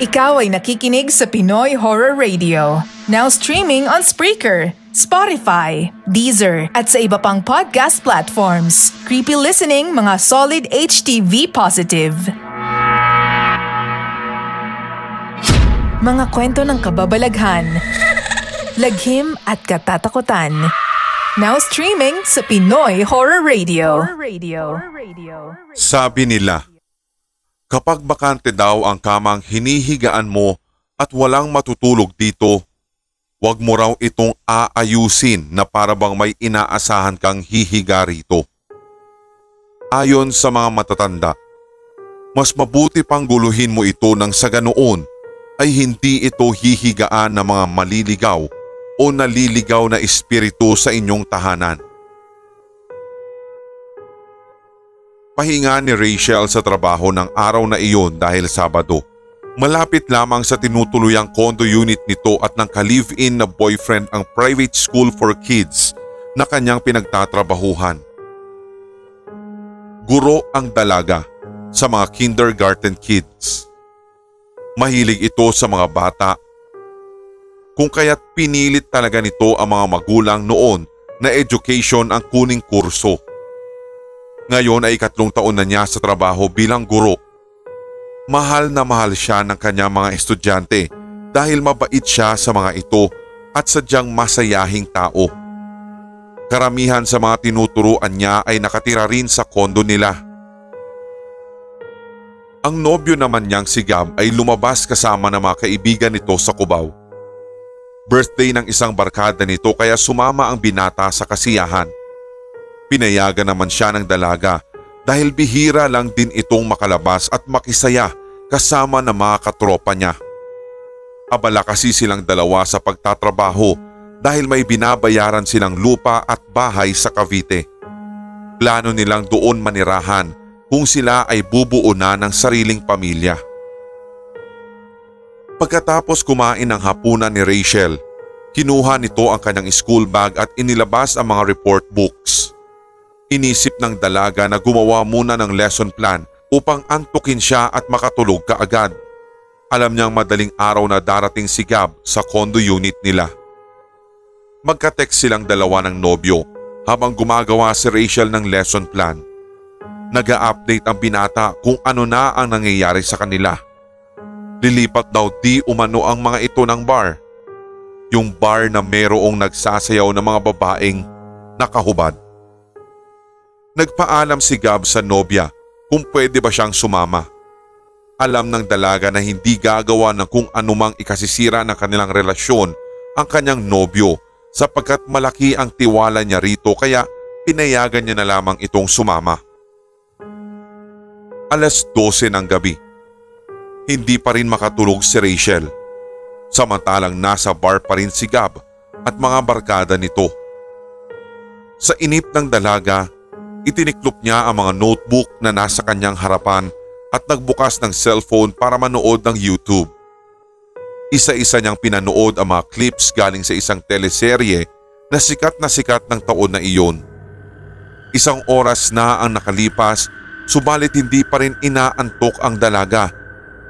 Ikaw ay nakikinig sa Pinoy Horror Radio. Now streaming on Spreaker. Spotify, Deezer at sa iba pang podcast platforms. Creepy listening mga solid HTV positive. Mga kwento ng kababalaghan, laghim at katatakutan. Now streaming sa Pinoy Horror Radio. Horror Radio. Sabi nila, kapag bakante daw ang kamang hinihigaan mo at walang matutulog dito, Huwag mo raw itong aayusin na para bang may inaasahan kang hihiga rito. Ayon sa mga matatanda, mas mabuti pang guluhin mo ito nang sa ganoon ay hindi ito hihigaan ng mga maliligaw o naliligaw na espiritu sa inyong tahanan. Pahinga ni Rachel sa trabaho ng araw na iyon dahil Sabado. Malapit lamang sa tinutuluyang condo unit nito at ng ka-live-in na boyfriend ang private school for kids na kanyang pinagtatrabahuhan. Guro ang dalaga sa mga kindergarten kids. Mahilig ito sa mga bata. Kung kaya't pinilit talaga nito ang mga magulang noon na education ang kuning kurso. Ngayon ay ikatlong taon na niya sa trabaho bilang guro Mahal na mahal siya ng kanyang mga estudyante dahil mabait siya sa mga ito at sadyang masayahing tao. Karamihan sa mga tinuturuan niya ay nakatira rin sa kondo nila. Ang nobyo naman niyang si Gab ay lumabas kasama ng mga kaibigan nito sa Cubao. Birthday ng isang barkada nito kaya sumama ang binata sa kasiyahan. Pinayagan naman siya ng dalaga dahil bihira lang din itong makalabas at makisaya kasama ng mga katropa niya. Abala kasi silang dalawa sa pagtatrabaho dahil may binabayaran silang lupa at bahay sa Cavite. Plano nilang doon manirahan kung sila ay bubuo na ng sariling pamilya. Pagkatapos kumain ng hapunan ni Rachel, kinuha nito ang kanyang school bag at inilabas ang mga report books. Inisip ng dalaga na gumawa muna ng lesson plan upang antukin siya at makatulog kaagad. Alam niyang madaling araw na darating si Gab sa condo unit nila. Magka-text silang dalawa ng nobyo habang gumagawa si Rachel ng lesson plan. Nag-a-update ang binata kung ano na ang nangyayari sa kanila. Lilipat daw di umano ang mga ito ng bar. Yung bar na merong nagsasayaw ng mga babaeng nakahubad. Nagpaalam si Gab sa nobya kung pwede ba siyang sumama. Alam ng dalaga na hindi gagawa ng kung anumang ikasisira ng kanilang relasyon ang kanyang nobyo sapagkat malaki ang tiwala niya rito kaya pinayagan niya na lamang itong sumama. Alas 12 ng gabi. Hindi pa rin makatulog si Rachel. Samantalang nasa bar pa rin si Gab at mga barkada nito. Sa inip ng dalaga, Itiniklop niya ang mga notebook na nasa kanyang harapan at nagbukas ng cellphone para manood ng YouTube. Isa-isa niyang pinanood ang mga clips galing sa isang teleserye na sikat na sikat ng taon na iyon. Isang oras na ang nakalipas subalit hindi pa rin inaantok ang dalaga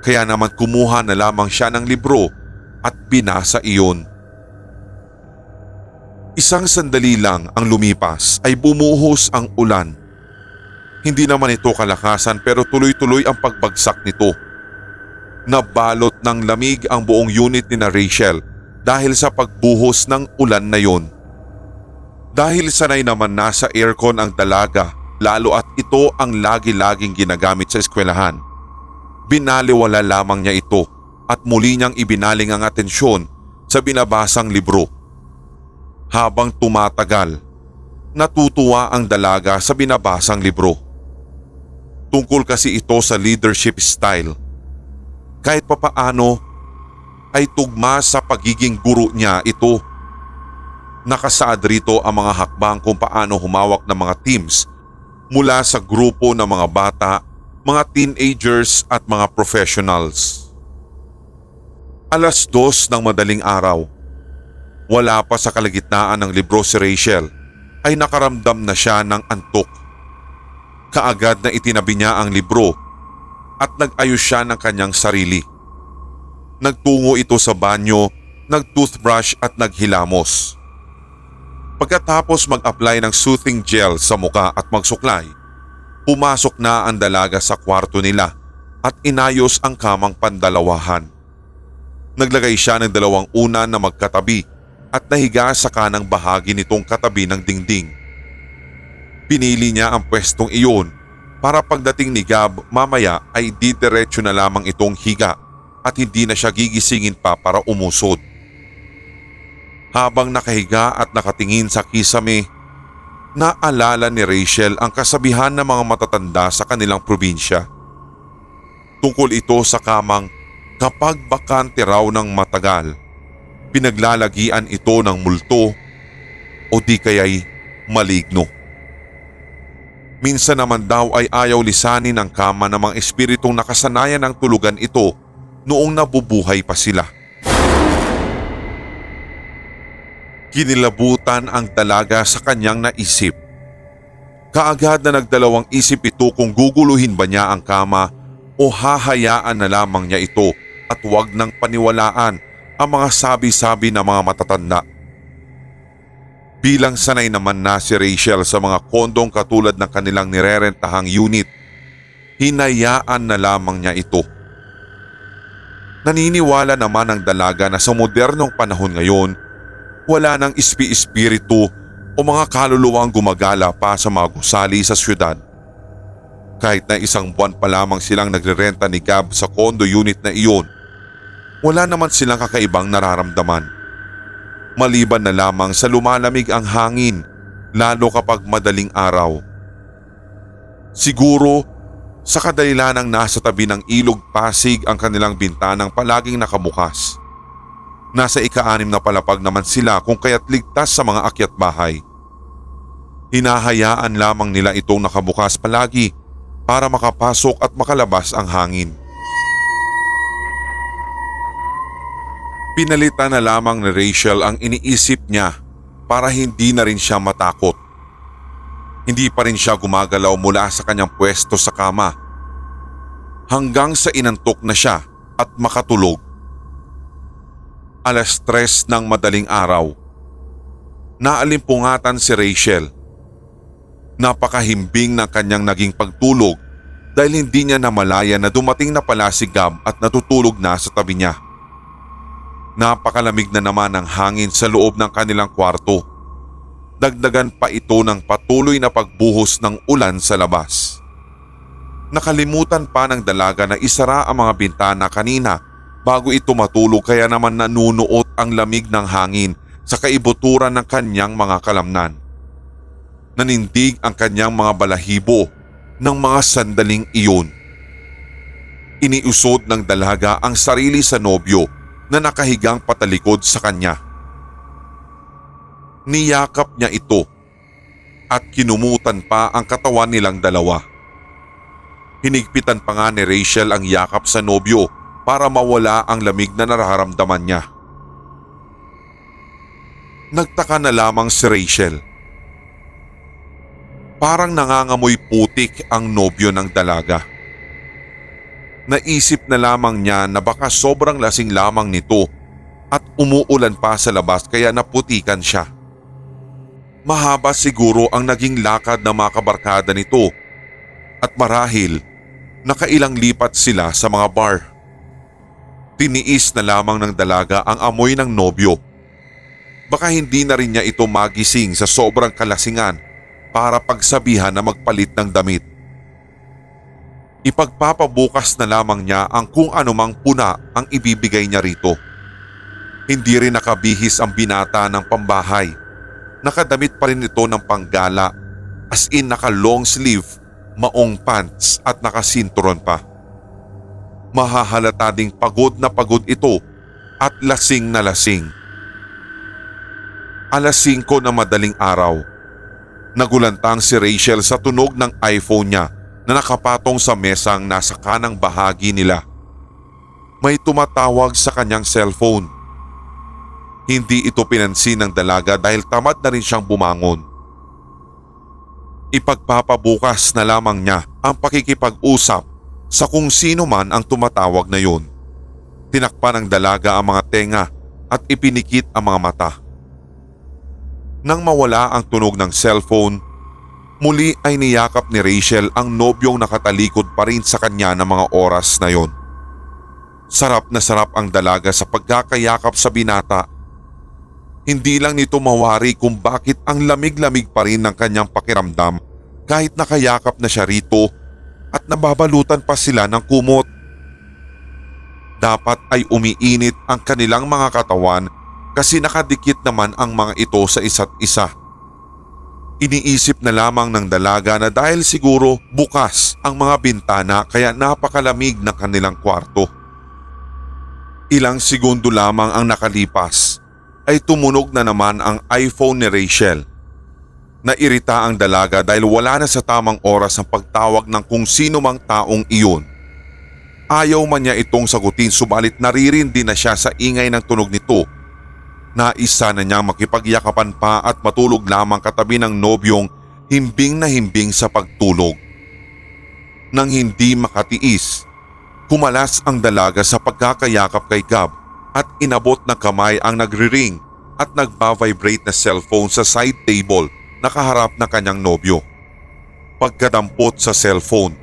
kaya naman kumuha na lamang siya ng libro at binasa iyon. Isang sandali lang ang lumipas ay bumuhos ang ulan. Hindi naman ito kalakasan pero tuloy-tuloy ang pagbagsak nito. Nabalot ng lamig ang buong unit ni na Rachel dahil sa pagbuhos ng ulan na yon. Dahil sanay naman nasa aircon ang dalaga lalo at ito ang lagi-laging ginagamit sa eskwelahan. Binaliwala lamang niya ito at muli niyang ibinaling ang atensyon sa binabasang libro habang tumatagal, natutuwa ang dalaga sa binabasang libro. Tungkol kasi ito sa leadership style. Kahit papaano ay tugma sa pagiging guro niya ito. Nakasaad rito ang mga hakbang kung paano humawak ng mga teams mula sa grupo ng mga bata, mga teenagers at mga professionals. Alas dos ng madaling araw, wala pa sa kalagitnaan ng libro si Rachel ay nakaramdam na siya ng antok. Kaagad na itinabi niya ang libro at nag-ayos siya ng kanyang sarili. Nagtungo ito sa banyo, nag-toothbrush at naghilamos. Pagkatapos mag-apply ng soothing gel sa muka at magsuklay, pumasok na ang dalaga sa kwarto nila at inayos ang kamang pandalawahan. Naglagay siya ng dalawang unan na magkatabi at nahiga sa kanang bahagi nitong katabi ng dingding. Pinili niya ang pwestong iyon para pagdating ni Gab mamaya ay didiretso na lamang itong higa at hindi na siya gigisingin pa para umusod. Habang nakahiga at nakatingin sa kisame, naalala ni Rachel ang kasabihan ng mga matatanda sa kanilang probinsya. Tungkol ito sa kamang kapag bakante raw ng matagal, pinaglalagian ito ng multo o di kaya'y maligno. Minsan naman daw ay ayaw lisanin ang kama ng mga espiritong nakasanayan ng tulugan ito noong nabubuhay pa sila. Kinilabutan ang dalaga sa kanyang naisip. Kaagad na nagdalawang isip ito kung guguluhin ba niya ang kama o hahayaan na lamang niya ito at huwag nang paniwalaan ang mga sabi-sabi ng mga matatanda. Bilang sanay naman na si Rachel sa mga kondong katulad ng kanilang nirerentahang unit, hinayaan na lamang niya ito. Naniniwala naman ang dalaga na sa modernong panahon ngayon wala nang ispi-espiritu o mga kaluluwang gumagala pa sa mga gusali sa syudad. Kahit na isang buwan pa lamang silang nagrerenta ni Gab sa condo unit na iyon, wala naman silang kakaibang nararamdaman. Maliban na lamang sa lumalamig ang hangin lalo kapag madaling araw. Siguro sa kadahilanang nasa tabi ng ilog pasig ang kanilang bintanang palaging nakabukas. Nasa ika-anim na palapag naman sila kung kaya't ligtas sa mga akyat bahay. Hinahayaan lamang nila itong nakabukas palagi para makapasok at makalabas ang hangin. Pinalitan na lamang ni Rachel ang iniisip niya para hindi na rin siya matakot. Hindi pa rin siya gumagalaw mula sa kanyang pwesto sa kama. Hanggang sa inantok na siya at makatulog. Alas tres ng madaling araw. Naalimpungatan si Rachel. Napakahimbing ng kanyang naging pagtulog dahil hindi niya namalaya na dumating na pala si Gab at natutulog na sa tabi niya. Napakalamig na naman ang hangin sa loob ng kanilang kwarto. Dagdagan pa ito ng patuloy na pagbuhos ng ulan sa labas. Nakalimutan pa ng dalaga na isara ang mga bintana kanina bago ito matulog kaya naman nanunuot ang lamig ng hangin sa kaibuturan ng kanyang mga kalamnan. Nanindig ang kanyang mga balahibo ng mga sandaling iyon. Iniusod ng dalaga ang sarili sa nobyo na nakahigang patalikod sa kanya. Niyakap niya ito at kinumutan pa ang katawan nilang dalawa. Hinigpitan pa nga ni Rachel ang yakap sa nobyo para mawala ang lamig na nararamdaman niya. Nagtaka na lamang si Rachel. Parang nangangamoy putik ang nobyo ng dalaga. Naisip na lamang niya na baka sobrang lasing lamang nito at umuulan pa sa labas kaya naputikan siya. Mahaba siguro ang naging lakad ng mga kabarkada nito at marahil nakailang lipat sila sa mga bar. Tiniis na lamang ng dalaga ang amoy ng nobyo. Baka hindi na rin niya ito magising sa sobrang kalasingan para pagsabihan na magpalit ng damit. Ipagpapabukas na lamang niya ang kung anumang puna ang ibibigay niya rito. Hindi rin nakabihis ang binata ng pambahay. Nakadamit pa rin ito ng panggala as in naka long sleeve, maong pants at nakasinturon pa. Mahahalata ding pagod na pagod ito at lasing na lasing. Alas 5 na madaling araw. Nagulantang si Rachel sa tunog ng iPhone niya na nakapatong sa mesang nasa kanang bahagi nila. May tumatawag sa kanyang cellphone. Hindi ito pinansin ng dalaga dahil tamad na rin siyang bumangon. Ipagpapabukas na lamang niya ang pakikipag-usap sa kung sino man ang tumatawag na yun. Tinakpan ng dalaga ang mga tenga at ipinikit ang mga mata. Nang mawala ang tunog ng cellphone, muli ay niyakap ni Rachel ang nobyong nakatalikod pa rin sa kanya ng mga oras na yon. Sarap na sarap ang dalaga sa pagkakayakap sa binata. Hindi lang nito mawari kung bakit ang lamig-lamig pa rin ng kanyang pakiramdam kahit nakayakap na siya rito at nababalutan pa sila ng kumot. Dapat ay umiinit ang kanilang mga katawan kasi nakadikit naman ang mga ito sa isa't isa. Iniisip na lamang ng dalaga na dahil siguro bukas ang mga bintana kaya napakalamig ng kanilang kwarto. Ilang segundo lamang ang nakalipas ay tumunog na naman ang iPhone ni Rachel. Nairita ang dalaga dahil wala na sa tamang oras ang pagtawag ng kung sino mang taong iyon. Ayaw man niya itong sagutin subalit naririndi na siya sa ingay ng tunog nito. Naisa na niyang makipagyakapan pa at matulog lamang katabi ng nobyong himbing na himbing sa pagtulog. Nang hindi makatiis, kumalas ang dalaga sa pagkakayakap kay Gab at inabot ng kamay ang nagri-ring at nagba-vibrate na cellphone sa side table nakaharap na kanyang nobyo. Pagkadampot sa cellphone,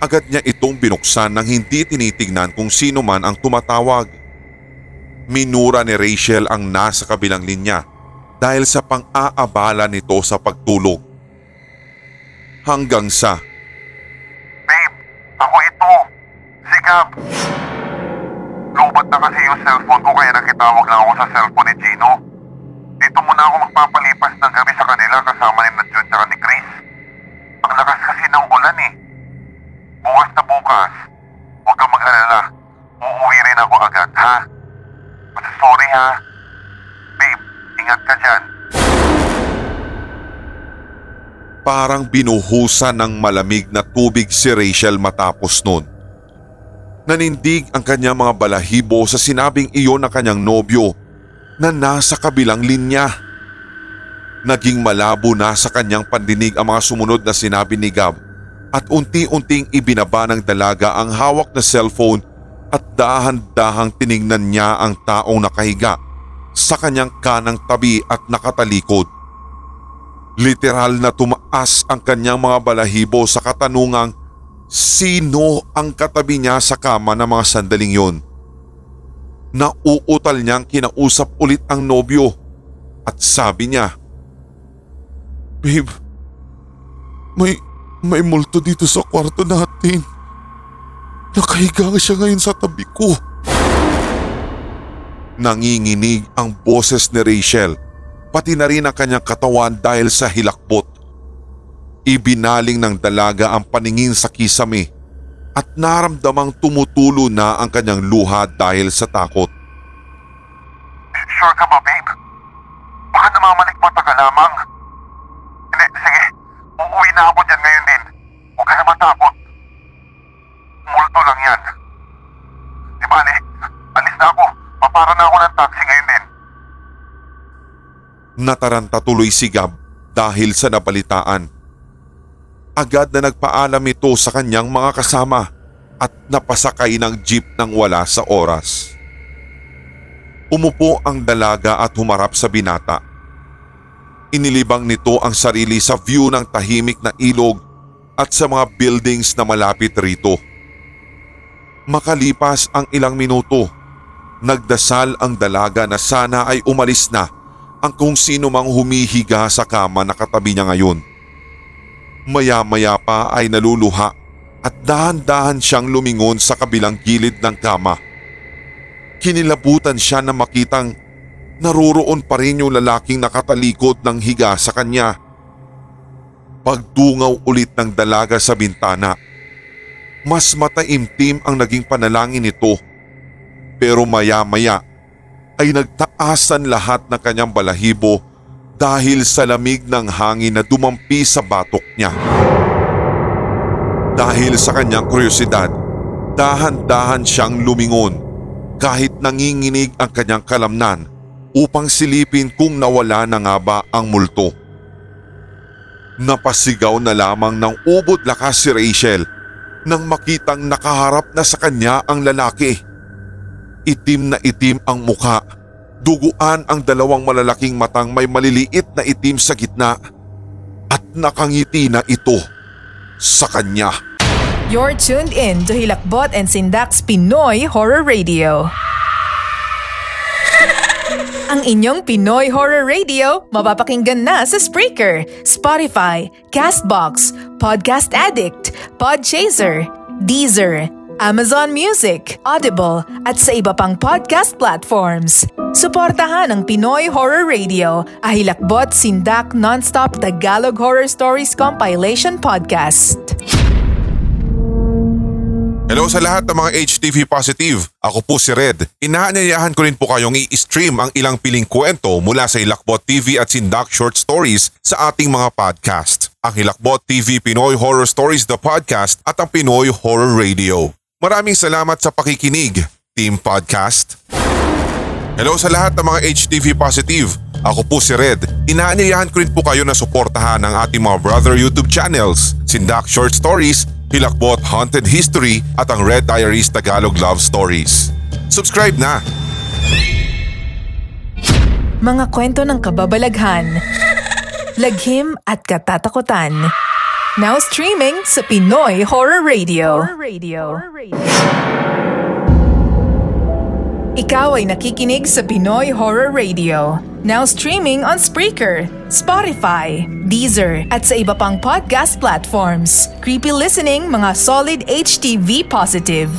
agad niya itong binuksan nang hindi tinitignan kung sino man ang tumatawag. Minura ni Rachel ang nasa kabilang linya dahil sa pang-aabala nito sa pagtulog. Hanggang sa Babe, ako ito. Si Gab. Lobat na kasi yung cellphone ko kaya nakitawag lang ako sa cellphone ni Gino. Dito muna ako magpapalipas ng gabi sa kanila kasama ni Jun at ni Chris. Ang lakas kasi ng ulan eh. Bukas na bukas, huwag kang mag-alala. Uuwi rin ako agad, ha? Basta sorry ha. Babe, ingat ka dyan. Parang binuhusan ng malamig na tubig si Rachel matapos nun. Nanindig ang kanyang mga balahibo sa sinabing iyon ng kanyang nobyo na nasa kabilang linya. Naging malabo na sa kanyang pandinig ang mga sumunod na sinabi ni Gab at unti-unting ibinaba ng dalaga ang hawak na cellphone at dahan-dahang tiningnan niya ang taong nakahiga sa kanyang kanang tabi at nakatalikod. Literal na tumaas ang kanyang mga balahibo sa katanungang sino ang katabi niya sa kama ng mga sandaling yon. Nauutal niyang kinausap ulit ang nobyo at sabi niya, Babe, may, may multo dito sa kwarto natin. Nakahiga siya ngayon sa tabi ko. Nanginginig ang boses ni Rachel pati na rin ang kanyang katawan dahil sa hilakbot. Ibinaling ng dalaga ang paningin sa kisame at naramdamang tumutulo na ang kanyang luha dahil sa takot. Sure ka ba, babe? Baka namamalikmata ka lamang. Hindi, sige. Uuwi na ako dyan ngayon din. Huwag ka na matakot. Multo lang yan. Di bale, alis na ako. Papara na ako ng taxi ngayon din. Nataranta tuloy si Gab dahil sa nabalitaan. Agad na nagpaalam ito sa kanyang mga kasama at napasakay ng jeep nang wala sa oras. Umupo ang dalaga at humarap sa binata. Inilibang nito ang sarili sa view ng tahimik na ilog at sa mga buildings na malapit rito. Makalipas ang ilang minuto, nagdasal ang dalaga na sana ay umalis na ang kung sino mang humihiga sa kama na katabi niya ngayon. Maya-maya pa ay naluluha at dahan-dahan siyang lumingon sa kabilang gilid ng kama. Kinilabutan siya na makitang naroroon pa rin yung lalaking nakatalikod ng higa sa kanya. Pagdungaw ulit ng dalaga sa bintana, mas mataimtim ang naging panalangin nito. Pero maya-maya ay nagtaasan lahat ng kanyang balahibo dahil sa lamig ng hangin na dumampi sa batok niya. Dahil sa kanyang kuryosidad, dahan-dahan siyang lumingon kahit nanginginig ang kanyang kalamnan upang silipin kung nawala na nga ba ang multo. Napasigaw na lamang ng ubod lakas si Rachel nang makitang nakaharap na sa kanya ang lalaki. Itim na itim ang mukha, Duguan ang dalawang malalaking matang may maliliit na itim sa gitna at nakangiti na ito sa kanya. You're tuned in to Hilakbot and Sindak's Pinoy Horror Radio. Ang inyong Pinoy Horror Radio mapapakinggan na sa Spreaker, Spotify, Castbox, Podcast Addict, Podchaser, Deezer, Amazon Music, Audible at sa iba pang podcast platforms. Suportahan ang Pinoy Horror Radio, ahilakbot sindak non-stop Tagalog Horror Stories Compilation Podcast. Hello sa lahat ng mga HTV positive. Ako po si Red. Inaanyayahan ko rin po kayong i-stream ang ilang piling kwento mula sa Hilakbot TV at Sindak Short Stories sa ating mga podcast. Ang Hilakbot TV Pinoy Horror Stories The Podcast at ang Pinoy Horror Radio. Maraming salamat sa pakikinig, Team Podcast. Hello sa lahat ng mga HTV positive. Ako po si Red. Inaanyayahan ko rin po kayo na suportahan ang ating mga brother YouTube channels, Sindak Short Stories, Hilakbot Haunted History at ang Red Diaries Tagalog Love Stories. Subscribe na! Mga kwento ng kababalaghan, laghim at katatakutan. Now streaming sa Pinoy Horror Radio. Ikaw ay nakikinig sa Pinoy Horror Radio. Now streaming on Spreaker, Spotify, Deezer at sa iba pang podcast platforms. Creepy listening mga solid HTV positive.